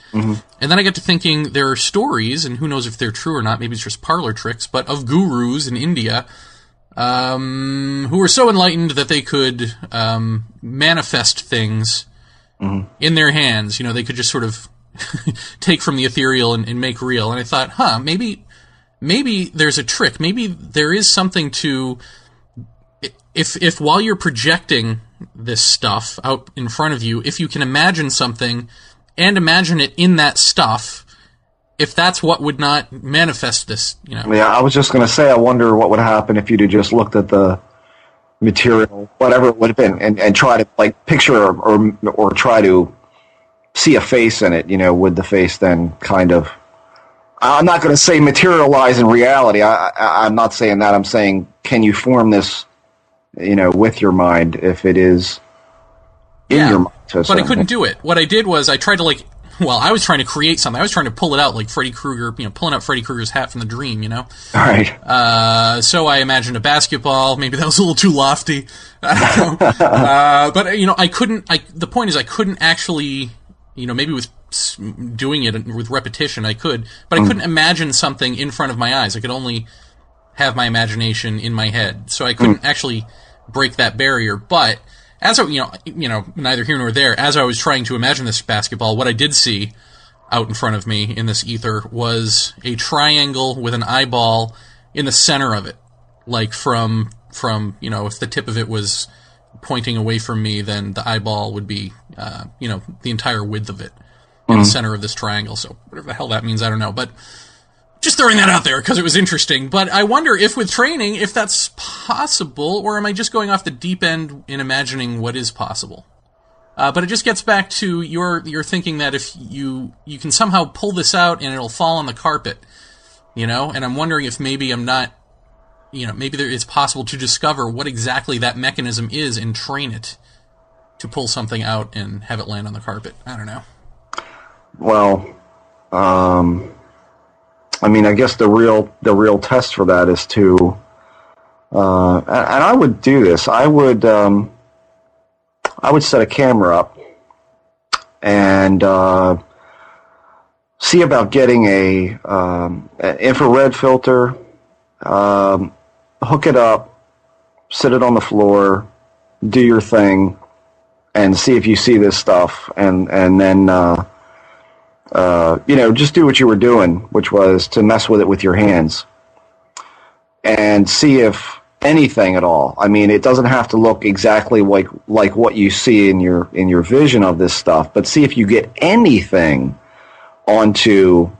And then I got to thinking there are stories, and who knows if they're true or not, maybe it's just parlor tricks, but of gurus in India um, who were so enlightened that they could um, manifest things in their hands. You know, they could just sort of take from the ethereal and, and make real. And I thought, huh, maybe maybe there's a trick. Maybe there is something to if if while you're projecting this stuff out in front of you, if you can imagine something and imagine it in that stuff, if that's what would not manifest this, you know. Yeah, I was just going to say, I wonder what would happen if you'd have just looked at the material, whatever it would have been, and, and try to like picture or, or or try to see a face in it. You know, would the face then kind of? I'm not going to say materialize in reality. I, I, I'm not saying that. I'm saying, can you form this, you know, with your mind if it is in Yeah, your mind? to but I couldn't do it. What I did was I tried to like, well, I was trying to create something. I was trying to pull it out like Freddy Krueger, you know, pulling out Freddy Krueger's hat from the dream, you know. All right. Uh, so I imagined a basketball. Maybe that was a little too lofty. I don't know. uh, but you know, I couldn't. I the point is, I couldn't actually. You know, maybe with doing it with repetition, I could, but I couldn't imagine something in front of my eyes. I could only have my imagination in my head, so I couldn't actually break that barrier. But as I, you know, you know, neither here nor there. As I was trying to imagine this basketball, what I did see out in front of me in this ether was a triangle with an eyeball in the center of it, like from from you know if the tip of it was pointing away from me, then the eyeball would be uh, you know the entire width of it in the center of this triangle. So whatever the hell that means, I don't know, but just throwing that out there because it was interesting. But I wonder if with training, if that's possible, or am I just going off the deep end in imagining what is possible? Uh, but it just gets back to your your thinking that if you you can somehow pull this out and it'll fall on the carpet, you know. And I'm wondering if maybe I'm not, you know, maybe there, it's possible to discover what exactly that mechanism is and train it to pull something out and have it land on the carpet. I don't know. Well, um, I mean, I guess the real the real test for that is to, uh, and, and I would do this. I would um, I would set a camera up and uh, see about getting a um, an infrared filter, um, hook it up, sit it on the floor, do your thing, and see if you see this stuff, and and then. Uh, uh, you know, just do what you were doing, which was to mess with it with your hands and see if anything at all. I mean, it doesn't have to look exactly like like what you see in your in your vision of this stuff, but see if you get anything onto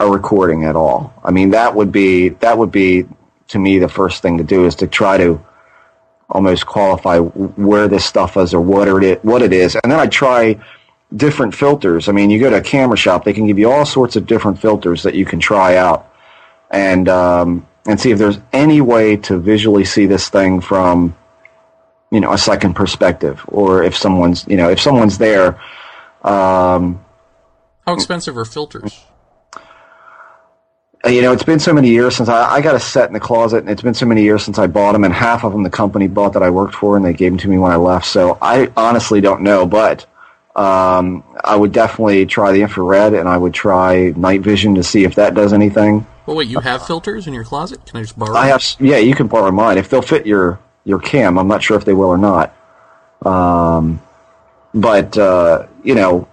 a recording at all. I mean, that would be that would be to me the first thing to do is to try to almost qualify where this stuff is or what it what it is, and then I try different filters. I mean, you go to a camera shop, they can give you all sorts of different filters that you can try out, and um, and see if there's any way to visually see this thing from, you know, a second perspective, or if someone's, you know, if someone's there. Um, How expensive are filters? you know, it's been so many years since I, I got a set in the closet, and it's been so many years since I bought them, and half of them the company bought that I worked for, and they gave them to me when I left. So I honestly don't know, but um, I would definitely try the infrared, and I would try night vision to see if that does anything. Well, wait, you have filters in your closet? Can I just borrow? I have, yeah, you can borrow mine if they'll fit your your cam. I'm not sure if they will or not. Um, but uh, you know,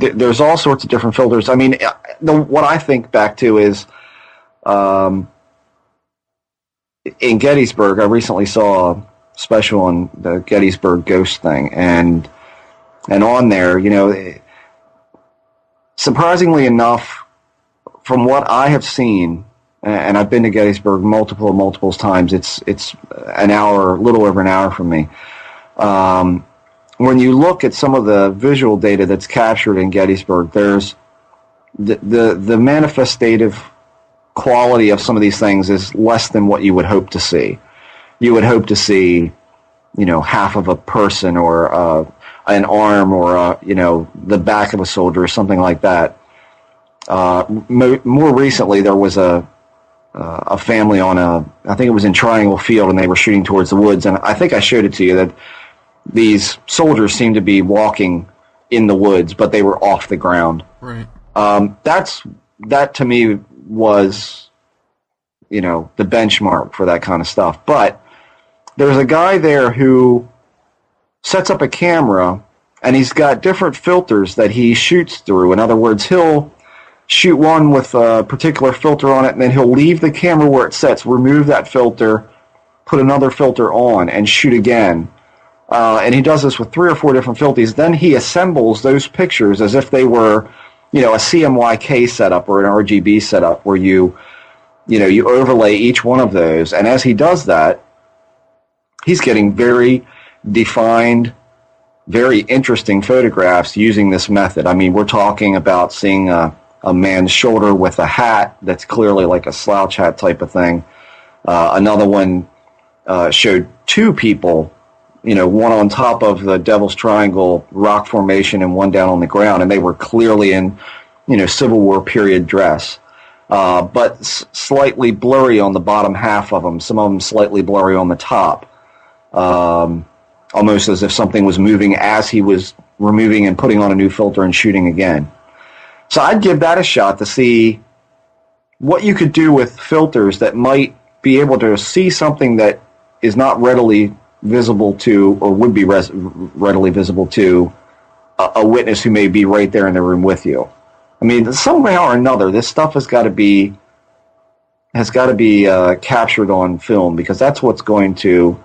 th- there's all sorts of different filters. I mean, uh, the, what I think back to is, um, in Gettysburg, I recently saw a special on the Gettysburg ghost thing, and and on there, you know, surprisingly enough, from what I have seen, and I've been to Gettysburg multiple multiple times. It's it's an hour, a little over an hour from me. Um, when you look at some of the visual data that's captured in Gettysburg, there's the the, the manifestative quality of some of these things is less than what you would hope to see. You would hope to see, you know, half of a person or uh, an arm or uh, you know the back of a soldier or something like that. Uh, mo- more recently, there was a uh, a family on a I think it was in Triangle Field, and they were shooting towards the woods. And I think I showed it to you that these soldiers seemed to be walking in the woods, but they were off the ground. Right. Um, that's that to me was, you know, the benchmark for that kind of stuff. But there's a guy there who sets up a camera, and he's got different filters that he shoots through. In other words, he'll shoot one with a particular filter on it, and then he'll leave the camera where it sets, remove that filter, put another filter on, and shoot again. uh, and he does this with three or four different filters. Then he assembles those pictures as if they were, you know, a CMYK setup or an RGB setup, where you, you know, you overlay each one of those. And as he does that, he's getting very defined, very interesting photographs using this method. I mean, we're talking about seeing a, a man's shoulder with a hat that's clearly like a slouch hat type of thing. Uh, another one uh, showed two people, you know, one on top of the Devil's Triangle rock formation and one down on the ground, and they were clearly in, you know, Civil War period dress. Uh, but s- slightly blurry on the bottom half of them. Some of them slightly blurry on the top um, almost as if something was moving as he was removing and putting on a new filter and shooting again. So I'd give that a shot to see what you could do with filters that might be able to see something that is not readily visible to or would be res- readily visible to a, a witness who may be right there in the room with you. I mean, somehow or another, this stuff has got to be has got to be uh, captured on film because that's what's going to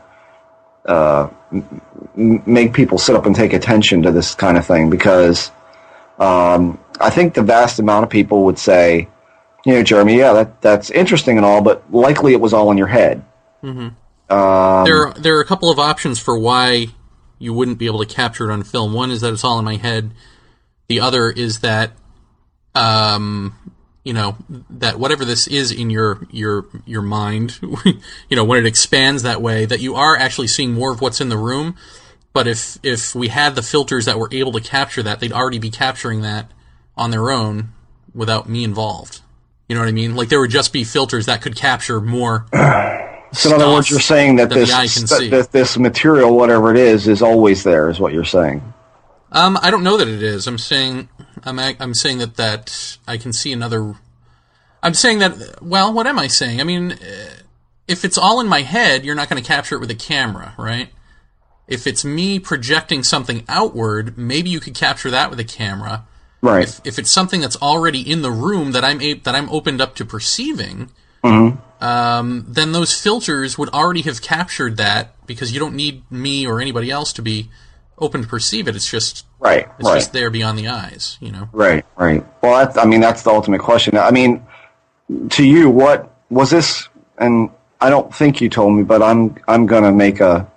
uh, m- make people sit up and take attention to this kind of thing because um, I think the vast amount of people would say, you know, Jeremy, yeah, that that's interesting and all, but likely it was all in your head. Um, there are, there are a couple of options for why you wouldn't be able to capture it on film. One is that it's all in my head. The other is that, um, you know, that whatever this is in your your your mind, you know, when it expands that way, that you are actually seeing more of what's in the room. But if if we had the filters that were able to capture that, they'd already be capturing that on their own without me involved. You know what I mean? Like there would just be filters that could capture more. So in other words, you're saying that that this that, that this material, whatever it is, is always there. Is what you're saying? Um, I don't know that it is. I'm saying I'm I'm saying that that I can see another. I'm saying that. Well, what am I saying? I mean, uh, if it's all in my head, you're not going to capture it with a camera, right? If it's me projecting something outward, maybe you could capture that with a camera. Right. If, if it's something that's already in the room that I'm a- that I'm opened up to perceiving, um, then those filters would already have captured that because you don't need me or anybody else to be open to perceive it. It's just right. it's right. just there beyond the eyes, you know. Right, right. Well, that's, I mean, that's the ultimate question. I mean, to you, what was this? And I don't think you told me, but I'm I'm gonna make a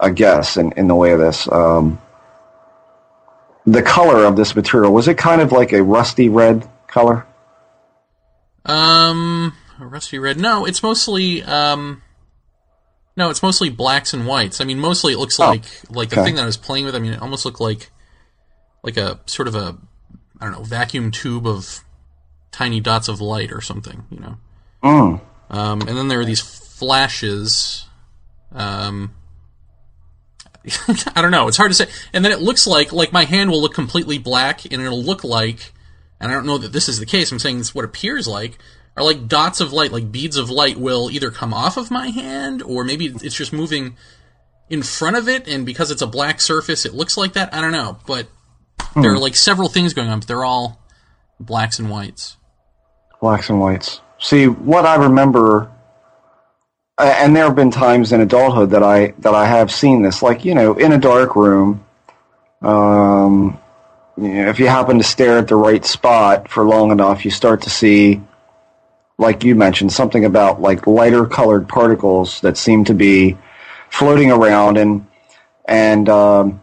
a guess in, in the way of this. Um, the color of this material was it kind of like a rusty red color? Um, rusty red. No, it's mostly um, no, it's mostly blacks and whites. I mean, mostly it looks like like the Oh, okay. thing that I was playing with. I mean, it almost looked like like a sort of a I don't know vacuum tube of tiny dots of light or something, you know. Mm. Um, and then there are these flashes. Um, I don't know. It's hard to say. And then it looks like like my hand will look completely black, and it'll look like, and I don't know that this is the case. I'm saying it's what appears like are like dots of light, like beads of light, will either come off of my hand, or maybe it's just moving in front of it, and because it's a black surface, it looks like that. I don't know, but there are like several things going on, but they're all blacks and whites. Blacks and whites. See, what I remember, and there have been times in adulthood that I that I have seen this, like you know, in a dark room. Um, you know, if you happen to stare at the right spot for long enough, you start to see, like you mentioned, something about like lighter colored particles that seem to be floating around, and and um,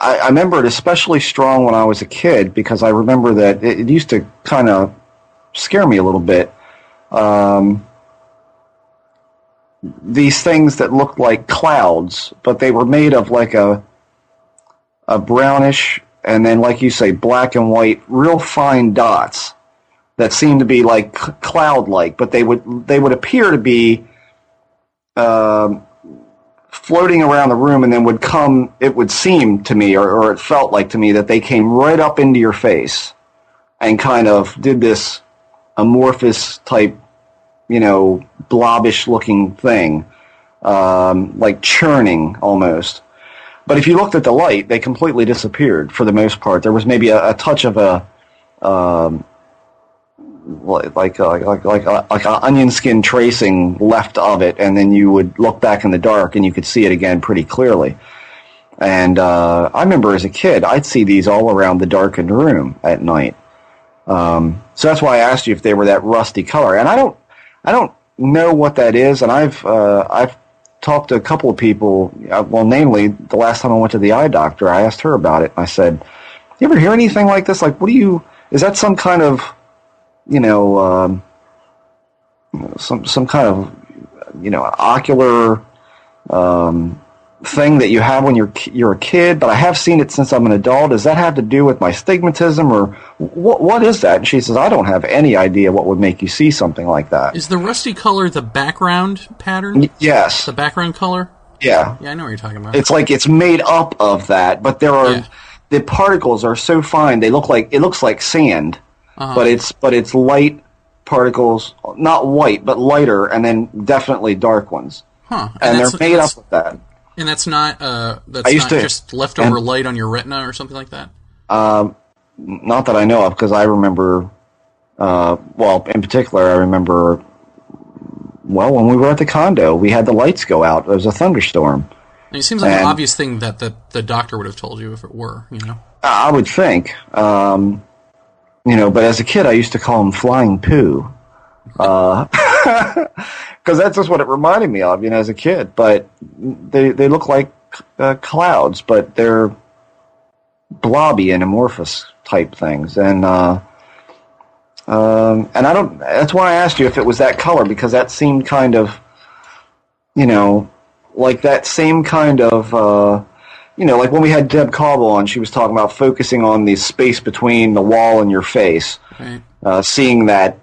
I, I remember it especially strong when I was a kid because I remember that it, it used to kind of scare me a little bit. Um, these things that looked like clouds, but they were made of like a a brownish and then, like you say, black and white, real fine dots that seemed to be like cloud-like, but they would they would appear to be um, floating around the room, and then would come. It would seem to me, or, or it felt like to me, that they came right up into your face and kind of did this amorphous type, you know, blobbish looking thing, um, like churning almost. But if you looked at the light, they completely disappeared for the most part. There was maybe a, a touch of a, um, like like uh, like like uh, like an onion skin tracing left of it, and then you would look back in the dark and you could see it again pretty clearly. And uh, I remember as a kid, I'd see these all around the darkened room at night. Um, so that's why I asked you if they were that rusty color, and I don't, I don't know what that is. And I've, uh, I've talked to a couple of people. Uh, well, namely, the last time I went to the eye doctor, I asked her about it. I said, "You ever hear anything like this? Like, what do you? Is that some kind of, you know, um, some some kind of, you know, ocular?" Um, thing that you have when you're you're a kid, but I have seen it since I'm an adult. Does that have to do with my stigmatism, or what? What is that? And she says, I don't have any idea what would make you see something like that. Is the rusty color the background pattern? Y- yes. The background color? Yeah. Yeah, I know what you're talking about. It's like it's made up of that, but there are Yeah. the particles are so fine. They look like it looks like sand, Uh-huh. but it's but it's light particles, not white, but lighter, and then definitely dark ones, huh? and, that's, they're made up of that. And that's not uh, that's not to- just leftover and- light on your retina or something like that. not that I know of, because I remember, uh, well, in particular, I remember, well, when we were at the condo, we had the lights go out. There was a thunderstorm. And it seems like an obvious thing that the, the doctor would have told you if it were, you know. I would think, um, you know, but as a kid, I used to call them flying poo. Because that's just what it reminded me of, you know, as a kid. But they they look like uh, clouds, but they're blobby and amorphous type things, and uh, um, and I don't. That's why I asked you if it was that color because that seemed kind of, you know, like that same kind of. Uh, you know, like when we had Deb Cobble on, she was talking about focusing on the space between the wall and your face, Right. uh, seeing that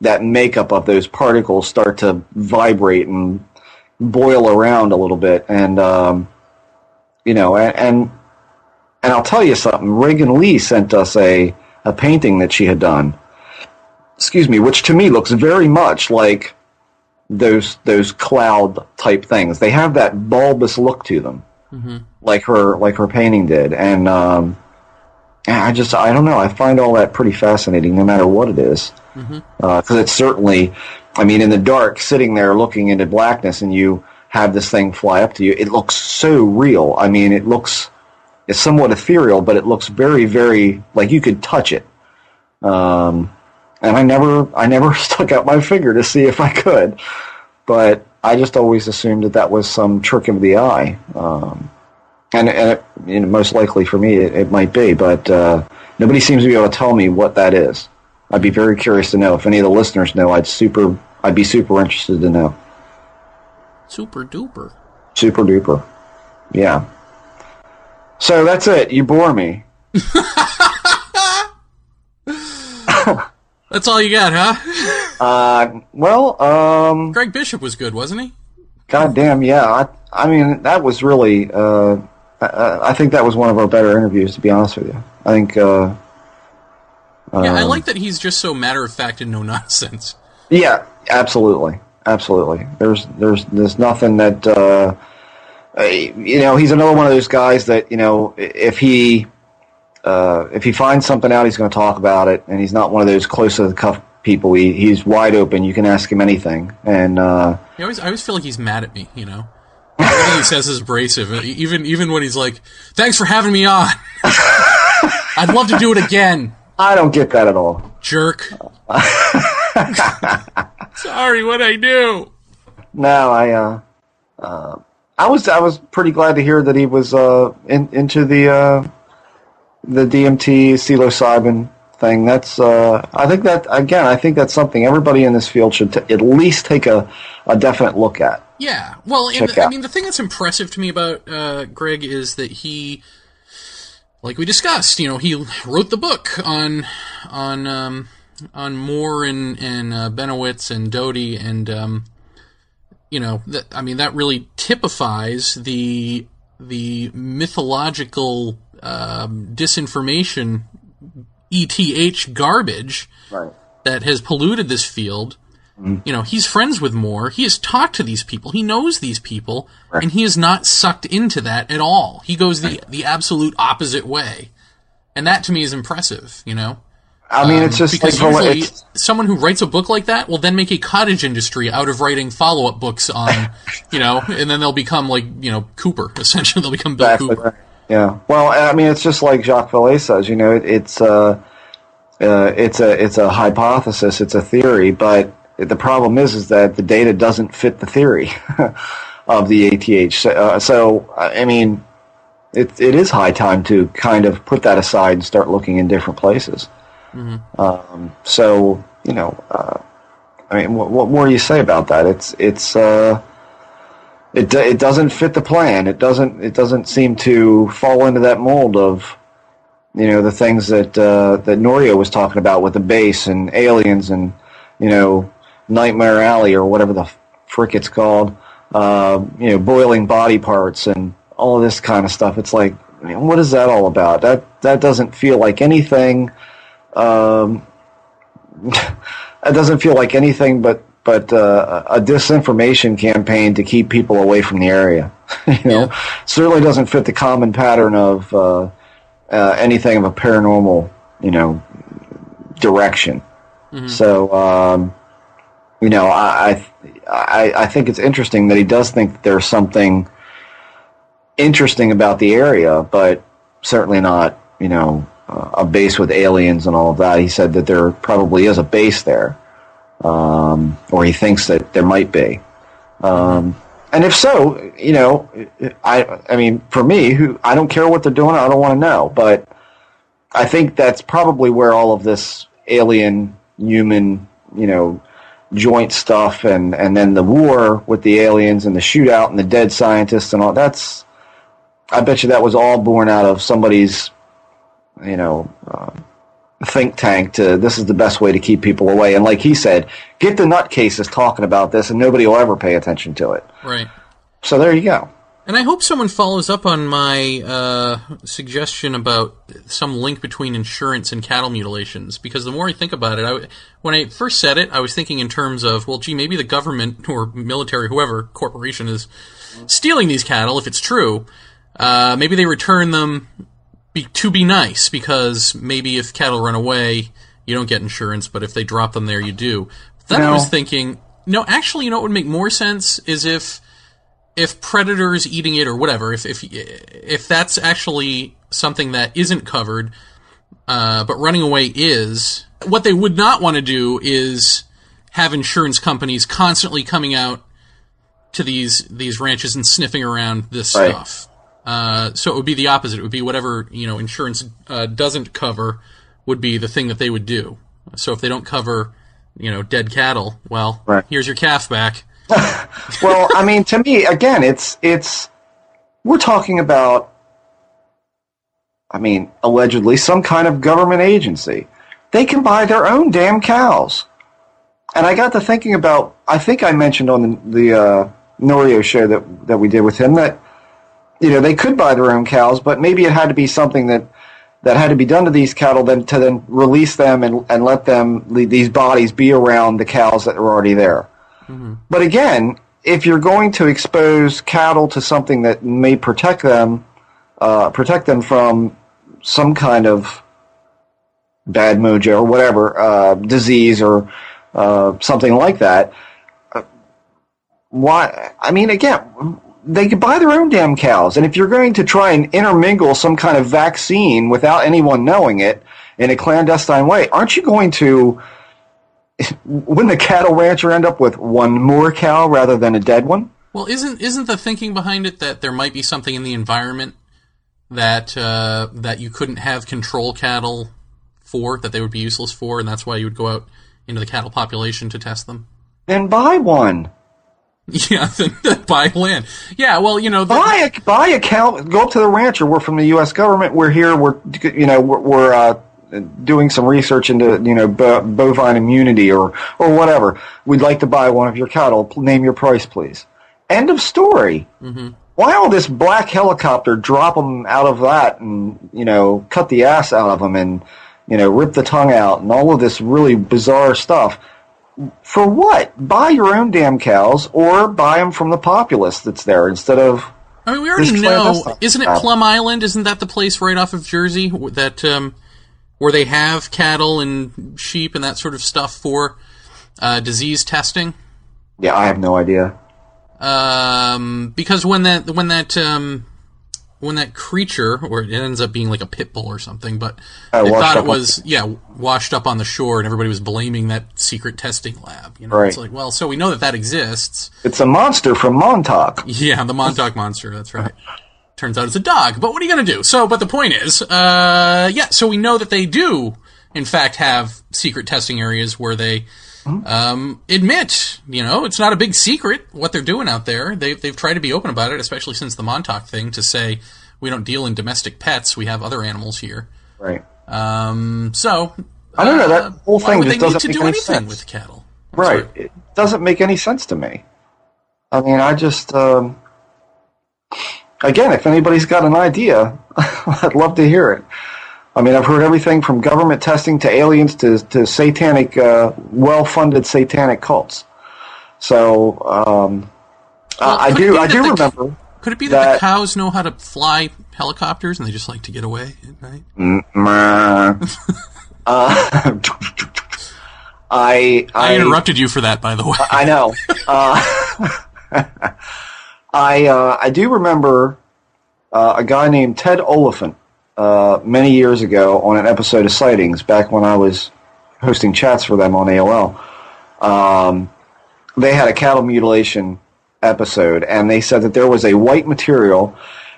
that makeup of those particles start to vibrate and boil around a little bit, and um, you know, and, and and I'll tell you something. Regan Lee sent us a a painting that she had done. Excuse me, which to me looks very much like those those cloud type things. They have that bulbous look to them like her like her painting did. And um I just I don't know. I find all that pretty fascinating no matter what it is. Because it's certainly I mean in the dark sitting there looking into blackness and you have this thing fly up to you it looks so real. I mean it looks it's somewhat ethereal but it looks very very like you could touch it. Um and I never I never stuck out my finger to see if I could. But I just always assumed that that was some trick of the eye. Um, and and it, you know, most likely for me, it, it might be, but uh, nobody seems to be able to tell me what that is. I'd be very curious to know. If any of the listeners know, I'd super, I'd be super interested to know. Super duper. Super duper, yeah. So that's it. You bore me. That's all you got, huh? Uh, well, um, Greg Bishop was good, wasn't he? goddamn, yeah. I, I mean, that was really. Uh, I, I think that was one of our better interviews, to be honest with you. I think. Uh, yeah, I Um, like that he's just so matter of fact and no nonsense. Yeah, absolutely, absolutely. There's there's there's nothing that uh, you know. He's another one of those guys that you know if he uh, if he finds something out, he's going to talk about it, and he's not one of those close to the cuff people. He he's wide open. You can ask him anything, and uh, He always, I always feel like he's mad at me, you know. He says is abrasive. E, Even even when he's like, "Thanks for having me on," I'd love to do it again, I don't get that at all. jerk. Sorry, what I do. No, I uh, uh, I was I was pretty glad to hear that he was uh, in, into the uh, the DMT psilocybin thing. That's uh, I think that again I think that's something everybody in this field should t- at least take a, a definite look at. Yeah, well, and I mean, the thing that's impressive to me about uh, Greg is that he, like we discussed, you know, he wrote the book on on um, on Moore and and uh, Bennewitz and Doty, and um, you know, that, I mean, that really typifies the the mythological um, disinformation, ETH garbage Right. that has polluted this field. You know, he's friends with Moore. He has talked to these people. He knows these people, and he is not sucked into that at all. He goes the the absolute opposite way, and that to me is impressive. You know, I mean, it's just because like usually it's, someone who writes a book like that will then make a cottage industry out of writing follow up books on, you know, and then they'll become like you know Cooper. Essentially, they'll become Bill exactly Cooper. right. Yeah. Well, I mean, it's just like Jacques Vallée says. You know, it, it's uh, uh, it's a it's a hypothesis, it's a theory, but the problem is is that the data doesn't fit the theory of the ETH. So, uh, so I mean, it it is high time to kind of put that aside and start looking in different places. Um, so you know, uh, I mean, what, what more do you say about that? It's it's. Uh, it it doesn't fit the plan. It doesn't it doesn't seem to fall into that mold of you know the things that uh, that Norio was talking about with the base and aliens and you know Nightmare Alley or whatever the frick it's called. Uh, you know, boiling body parts and all of this kind of stuff. It's like, I mean, what is that all about? That that doesn't feel like anything. Um, it doesn't feel like anything but but uh, a disinformation campaign to keep people away from the area. you know, certainly doesn't fit the common pattern of uh, uh, anything of a paranormal, you know, direction. So, um, you know, I, I I think it's interesting that he does think there's something interesting about the area, but certainly not, you know, a base with aliens and all of that. He said that there probably is a base there um, or he thinks that there might be. Um, and if so, you know, I I mean, for me, who I don't care what they're doing, I don't want to know, but I think that's probably where all of this alien human, you know, joint stuff and and then the war with the aliens and the shootout and the dead scientists and all that's I bet you that was all born out of somebody's you know, uh, think tank to this is the best way to keep people away. And like he said, get the nutcases talking about this, and nobody will ever pay attention to it. Right. So there you go. And I hope someone follows up on my uh, suggestion about some link between insurance and cattle mutilations. Because the more I think about it, I when I first said it, I was thinking in terms of, well, gee, maybe the government or military, whoever corporation is stealing these cattle. If it's true, uh, maybe they return them be, to be nice. Because maybe if cattle run away, you don't get insurance, but if they drop them there, you do. Then I was thinking, no, actually, you know what would make more sense is if if predators eating it or whatever, if if if that's actually something that isn't covered, uh, but running away is, what they would not want to do is have insurance companies constantly coming out to these these ranches and sniffing around this Right. stuff. Uh, so it would be the opposite. It would be whatever you know insurance uh, doesn't cover would be the thing that they would do. So if they don't cover, you know, dead cattle, well, Right. here's your calf back. well, I mean, to me, again, it's it's we're talking about. I mean, allegedly, some kind of government agency. They can buy their own damn cows. And I got to thinking about. I think I mentioned on the, the uh, Norio show that that we did with him that you know they could buy their own cows, but maybe it had to be something that that had to be done to these cattle then to then release them and and let them these bodies be around the cows that are already there. But again, if you're going to expose cattle to something that may protect them, uh, protect them from some kind of bad mojo or whatever uh, disease or uh, something like that, uh, why? I mean, again, they could buy their own damn cows, and if you're going to try and intermingle some kind of vaccine without anyone knowing it in a clandestine way, aren't you going to? Wouldn't the cattle rancher end up with one more cow rather than a dead one? Well, isn't isn't the thinking behind it that there might be something in the environment that uh, that you couldn't have control cattle for, that they would be useless for, and that's why you would go out into the cattle population to test them? Then buy one. Yeah, then buy land. Yeah, well, you know, the, Buy a buy a cow. Go up to the rancher. We're from the U.S. government. We're here. We're you know we're, we're uh, doing some research into you know bo- bovine immunity or or whatever. We'd like to buy one of your cattle. Name your price, please. End of story. Why all this black helicopter? Drop them out of that and you know cut the ass out of them and you know rip the tongue out and all of this really bizarre stuff. For what? Buy your own damn cows or buy them from the populace that's there instead of I mean, we already know. Isn't it. Plum Island? Isn't that the place right off of Jersey that um, where they have cattle and sheep and that sort of stuff for uh, disease testing. Yeah, I have no idea. Um, because when that when that um, when that creature, or it ends up being like a pit bull or something, but Uh, they thought it on- was yeah washed up on the shore, and everybody was blaming that secret testing lab. You know, Right. it's like well, so we know that that exists. It's a monster from Montauk. Yeah, the Montauk monster. That's right. Turns out it's a dog. But what are you going to do? So, but the point is, uh, yeah. So we know that they do, in fact, have secret testing areas where they um, admit, you know, it's not a big secret what they're doing out there. They, they've tried to be open about it, especially since the Montauk thing, to say we don't deal in domestic pets. We have other animals here. Right. Um, so I don't know, that uh, whole thing just they need doesn't to make do any anything sense. with cattle? Right. Sorry. It doesn't make any sense to me. I mean, I just, um, again, if anybody's got an idea, I'd love to hear it. I mean, I've heard everything from government testing to aliens to, to satanic, uh, well-funded satanic cults. So, um, Well, I it do, I that do the- remember. Could it be that, the cows know how to fly helicopters and they just like to get away at night? Uh, I, I, I interrupted you for that, by the way. I know. Uh, I uh, I do remember uh, a guy named Ted Oliphant uh, many years ago on an episode of Sightings back when I was hosting chats for them on AOL. Um, they had a cattle mutilation episode, and they said that there was a white material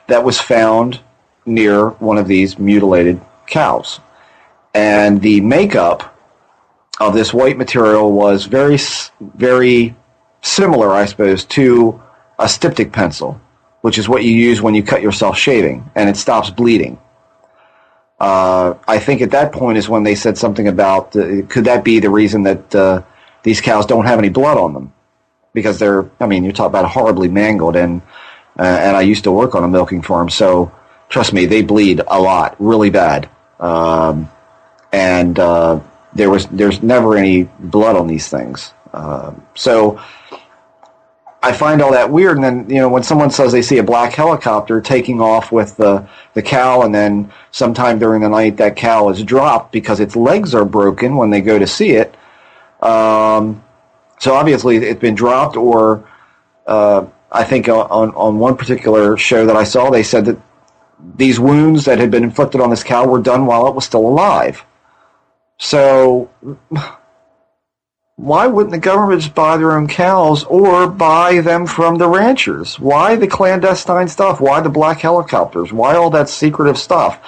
that was found near one of these mutilated cows, and the makeup of this white material was very, very similar, I suppose, to a styptic pencil, which is what you use when you cut yourself shaving, and it stops bleeding. Uh, I think at that point is when they said something about uh, could that be the reason that uh, these cows don't have any blood on them? Because they're I mean you're talking about horribly mangled and uh, and I used to work on a milking farm so trust me they bleed a lot really bad. Um, and uh, there was there's never any blood on these things. Um, so I find all that weird. And then, you know, when someone says they see a black helicopter taking off with the, the cow, and then sometime during the night that cow is dropped because its legs are broken when they go to see it. Um, so obviously it's been dropped, or uh, I think on, on one particular show that I saw, they said that these wounds that had been inflicted on this cow were done while it was still alive. So why wouldn't the government just buy their own cows or buy them from the ranchers? Why the clandestine stuff? Why the black helicopters? Why all that secretive stuff?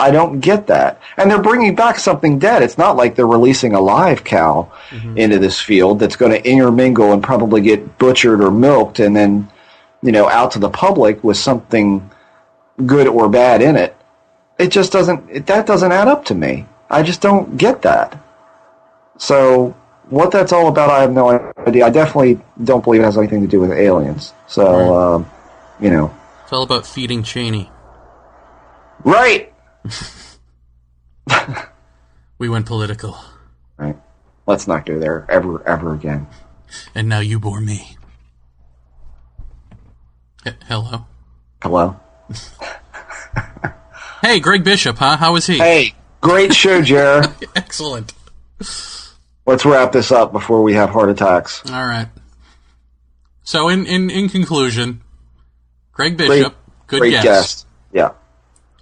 I don't get that. And they're bringing back something dead. It's not like they're releasing a live cow mm-hmm. into this field that's going to intermingle and probably get butchered or milked and then, you know, out to the public with something good or bad in it. It just doesn't, it, that doesn't add up to me. I just don't get that. So what that's all about, I have no idea. I definitely don't believe it has anything to do with aliens. So, um, you know, It's all about feeding Cheney. right, We went political, right. Let's not go there ever, ever again. and now you bore me. H- hello. Hello. Hey, Greg Bishop, huh? How was he? Hey, great show, Jer. Excellent. Let's wrap this up before we have heart attacks. All right. So, in in, in conclusion, Greg Bishop, good great guess. guest. Yeah,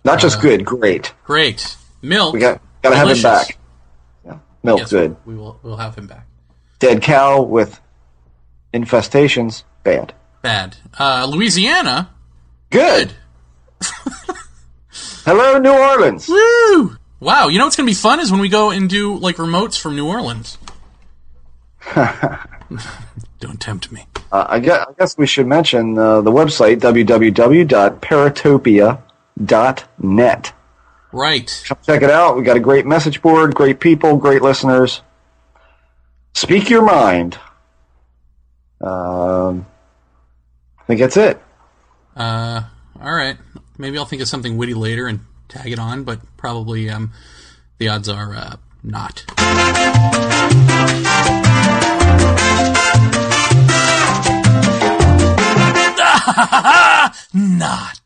not just good, great. Great. Milk. We got got to have him back. Yeah, milk Yes, good. We will. We'll have him back. Dead cow with infestations bad. Bad. Uh, Louisiana. Good. Hello, New Orleans. Woo! Wow. You know what's gonna be fun is when we go and do like remotes from New Orleans. Don't tempt me. Uh, I, guess, I guess we should mention uh, the website www.paratopia.net. Right. Come check it out. We got a great message board, great people, great listeners. Speak your mind. Um, I think that's it. Uh, all right. Maybe I'll think of something witty later and tag it on, but probably um, the odds are uh, not. not.